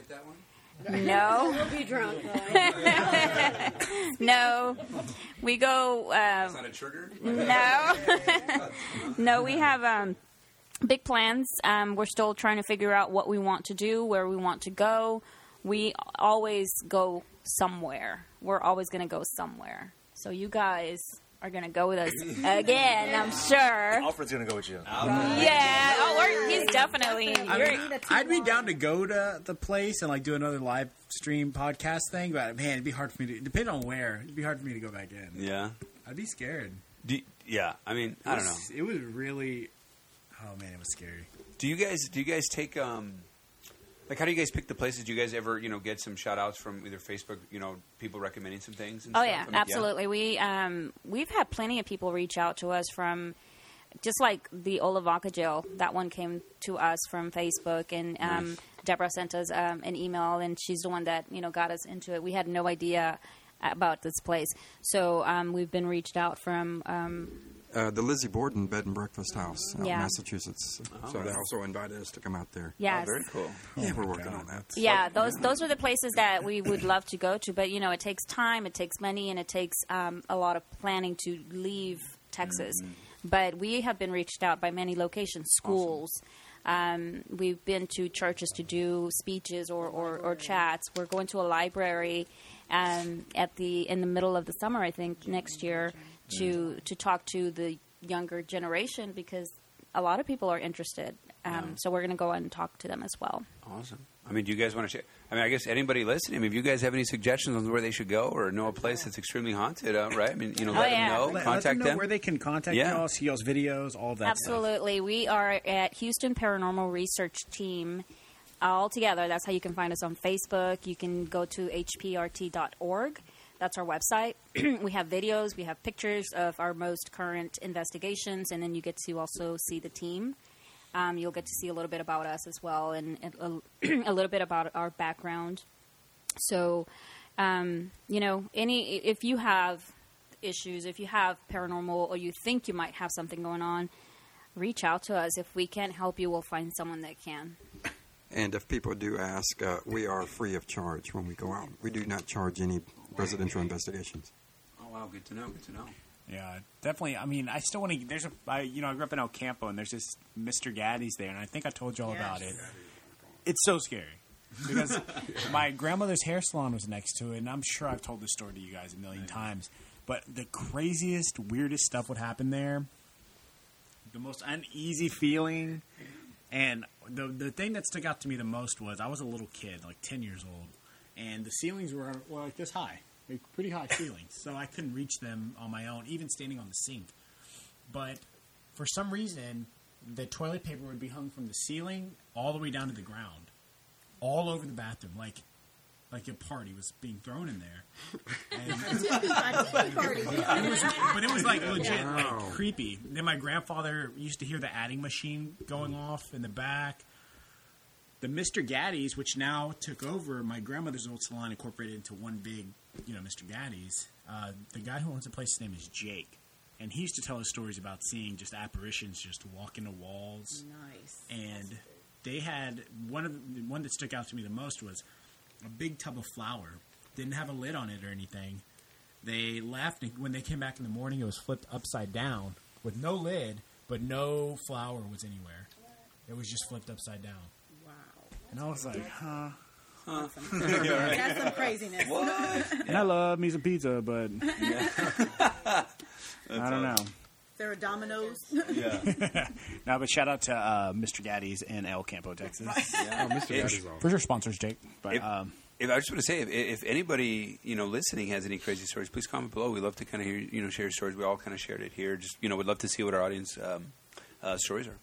no,
we'll be drunk.
no, we go. Um,
not a trigger.
no, no, we have um, big plans. Um, we're still trying to figure out what we want to do, where we want to go. We always go somewhere. We're always going to go somewhere. So you guys are going to go with us again, I'm sure.
Alfred's gonna go with you.
Yeah. Oh, we're, he's definitely.
I
You're,
mean, I'd be down to go to the place and like do another live stream podcast thing, but man, it'd be hard for me to. Depending on where, it'd be hard for me to go back in.
Yeah.
I'd be scared.
Do, yeah, I mean, I don't know.
It was really. Oh man, it was scary.
Do you guys do you guys take um like how do you guys pick the places? Do you guys ever you know get some shout outs from either Facebook, you know, people recommending some things? And
Oh
stuff?
yeah,
I mean,
absolutely. We um, we've had plenty of people reach out to us from just like the Olavaca jail. That one came to us from Facebook, and um,
Nice.
Deborah sent us um, an email, and she's the one that you know got us into it. We had no idea about this place, so um, we've been reached out from. Um,
Uh, the Lizzie Borden Bed and Breakfast House out
Yeah.
in Massachusetts. so they also invited us to come out there.
Yes. Oh, very
cool.
Yeah, we're working on that.
yeah, those those are the places that we would love to go to, but you know, it takes time, it takes money, and it takes um, a lot of planning to leave Texas. But we have been reached out by many locations, schools. Um, we've been to churches to do speeches or, or, or chats. We're going to a library um, at the in the middle of the summer, I think, next year to to talk to the younger generation because a lot of people are interested. Um, So we're going to go and talk to them as well.
Awesome. I mean, do you guys want to share? I mean, I guess anybody listening, I mean, if you guys have any suggestions on where they should go or know a place that's extremely haunted, uh, right? I mean, you know,
Oh,
let
yeah.
them know,
Let, let
contact
them know
them.
where they can contact
Yeah.
y'all, see y'all's videos, all of that stuff.
Absolutely. We are at Houston Paranormal Research Team all together. That's how you can find us on Facebook. You can go to hprt.org. That's our website. we have videos, we have pictures of our most current investigations, and then you get to also see the team. Um, you'll get to see a little bit about us as well and, a, a little bit about our background. So, um, you know, any if you have issues, if you have paranormal or you think you might have something going on, reach out to us. If we can't help you, we'll find someone that can.
And if people do ask, uh, we are free of charge when we go out. We do not charge any residential investigations.
Oh, wow. Good to know. Good to know.
Yeah, definitely. I mean, I still want to. There's a, I, you know, I grew up in El Campo, and there's this Mr. Gatti's there, and I think I told you all about it. It's so scary because my grandmother's hair salon was next to it, and I'm sure I've told this story to you guys a million times. But the craziest, weirdest stuff would happen there. The most uneasy feeling, and the the thing that stuck out to me the most was I was a little kid, like ten years old, and the ceilings were, were like this high, like pretty high ceilings. So I couldn't reach them on my own, even standing on the sink. But for some reason, the toilet paper would be hung from the ceiling all the way down to the ground, all over the bathroom, like like a party was being thrown in there. And- It was- but it was like legit,
Wow.
like creepy. Then my grandfather used to hear the adding machine going off in the back. The Mr. Gatti's, which now took over my grandmother's old salon, incorporated into one big, you know, Mr. Gatti's. Uh, the guy who owns the place, his name is Jake, and he used to tell us stories about seeing just apparitions just walk into walls.
Nice.
And they had one of the one that stuck out to me the most was a big tub of flour. Didn't have a lid on it or anything. They left and when they came back in the morning. It was flipped upside down with no lid, but no flour was anywhere. It was just flipped upside down.
Wow.
And I was like, huh.
That's some, that's some craziness.
And I love me some pizza, but I don't know.
There are dominoes.
no, but shout out to uh, Mr. Gatti's in El Campo, Texas.
Yeah. Oh, Mr. Gatti's awesome.
For sure, sponsors, Jake. But
If-
um,
If, I just want to say, if, if anybody you know listening has any crazy stories, please comment below. We love to kind of hear you know share stories. We all kind of shared it here. Just you know, we'd love to see what our audience um, uh, stories are.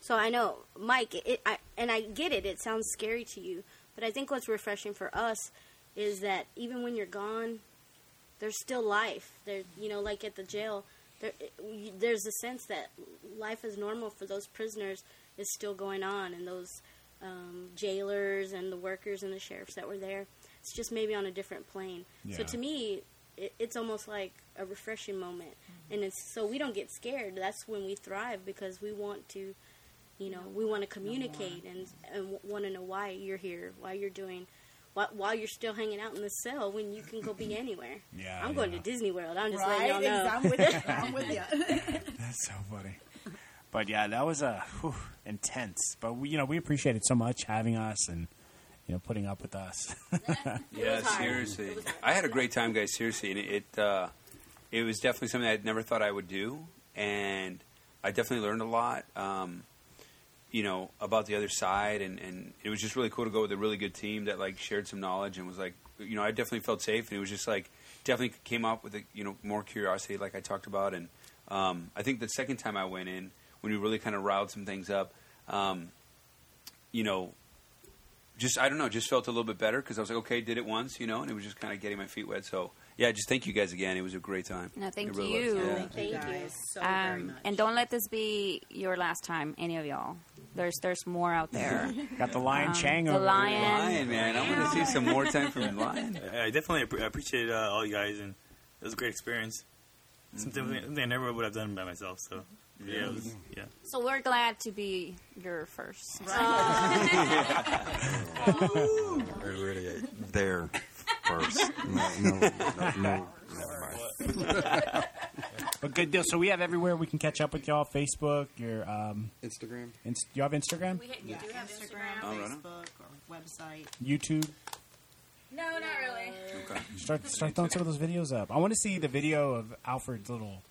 So I know, Mike, it, I, and I get it. It sounds scary to you, but I think what's refreshing for us is that even when you're gone, there's still life. There, you know, like at the jail, there, there's a sense that life is normal for those prisoners is still going on, and those um, jailers and the workers and the sheriffs that were there. It's just maybe on a different plane. So to me, it, it's almost like a refreshing moment, and it's so we don't get scared. That's when we thrive because we want to you know, we want to communicate and, and want to know why you're here, why you're doing, why, while you're still hanging out in the cell when you can go be anywhere.
Yeah,
I'm going
yeah.
to Disney World. I'm just
Right,
letting y'all know.
I'm with you. I'm with you.
That's so funny. But yeah, that was a whew, intense. But we, you know, we appreciate it so much having us and you know putting up with us.
Yeah, seriously. I had a great time, guys. Seriously, and it it, uh, it was definitely something I never thought I would do, and I definitely learned a lot. Um, you know about the other side, and, and it was just really cool to go with a really good team that like shared some knowledge and was like, you know, I definitely felt safe, and it was just like definitely came up with a, you know more curiosity, like I talked about, and um, I think the second time I went in, when we really kind of riled some things up, um, you know, just I don't know, just felt a little bit better because I was like, okay, did it once, you know, and it was just kind of getting my feet wet. So yeah, just thank you guys again. It was a great time.
No, thank
really
you.
Yeah.
Thank you.
guys so very
Um,
much.
and don't let this be your last time, any of y'all. There's there's more out there.
Got the Lion
Um,
Chang
the
over there.
lion.
Lion, man, I want to see some more time from the Lion.
I definitely appre- appreciate uh, all you guys, and it was a great experience. Something, something I never would have done by myself. So yeah, was, yeah.
So we're glad to be your first.
We're really there first. No, no, no, no never mind.
But good deal. So we have everywhere we can catch up with y'all. Facebook, your um,
Instagram.
Inst- you have Instagram,
We do have Instagram,
Oh, right on.
Facebook, or website.
YouTube.
No, not really. Okay.
Start start throwing some of those videos up. I want to see the video of Alfred's little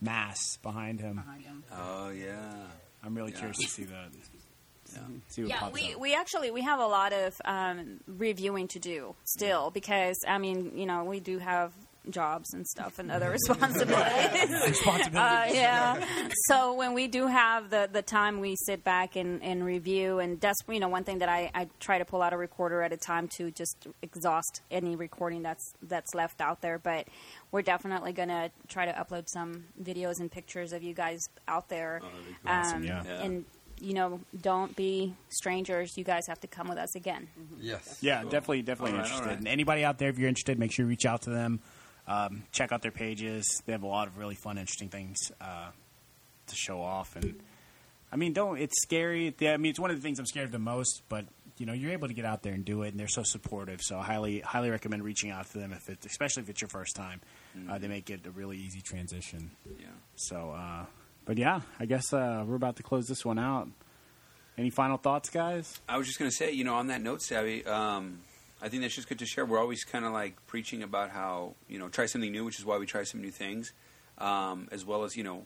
mass behind him.
Behind him.
Oh yeah.
I'm really
Yeah.
curious to see that. See what
Yeah,
pops
we,
up.
we actually we have a lot of um, reviewing to do still because I mean you know we do have jobs and stuff and other responsibilities.
Responsibilities.
Uh, yeah. So when we do have the, the time, we sit back and, and review. And that's you know one thing that I, I try to pull out a recorder at a time to just exhaust any recording that's that's left out there. But we're definitely gonna try to upload some videos and pictures of you guys out there.
Oh, that'd be awesome, yeah. Yeah.
And you know, don't be strangers. You guys have to come with us again.
Yes.
Yeah, definitely, definitely
All right,
interested.
all right.
And anybody out there, if you're interested, make sure you reach out to them. Um, check out their pages. They have a lot of really fun, interesting things uh, to show off. And I mean, don't. It's scary. I mean, it's one of the things I'm scared of the most. But you know, you're able to get out there and do it, and they're so supportive. So I highly, highly recommend reaching out to them if it, especially if it's your first time. Uh, they make it a really easy transition.
Yeah.
So, uh, but yeah, I guess uh, we're about to close this one out. Any final thoughts, guys?
I was just going to say, you know, on that note, Savvy, um, I think that's just good to share. We're always kind of like preaching about how, you know, try something new, which is why we try some new things, um, as well as, you know,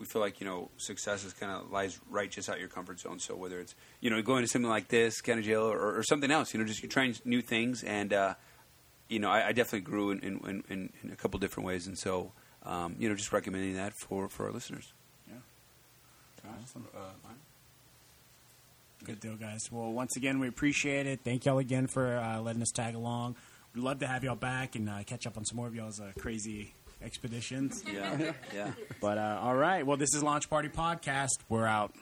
we feel like, you know, success is kind of lies right just out your comfort zone. So whether it's, you know, going to something like this, kind of jail, or, or something else, you know, just you're trying new things. And, uh, you know, I, I definitely grew in, in, in, in a couple different ways. And so, um, you know, just recommending that for, for our listeners.
Yeah, awesome. Good deal, guys. Well, once again, we appreciate it. Thank y'all again for uh, letting us tag along. We'd love to have y'all back and uh, catch up on some more of y'all's uh, crazy expeditions.
Yeah, yeah.
But uh, all right. Well, this is Launch Party Podcast. We're out.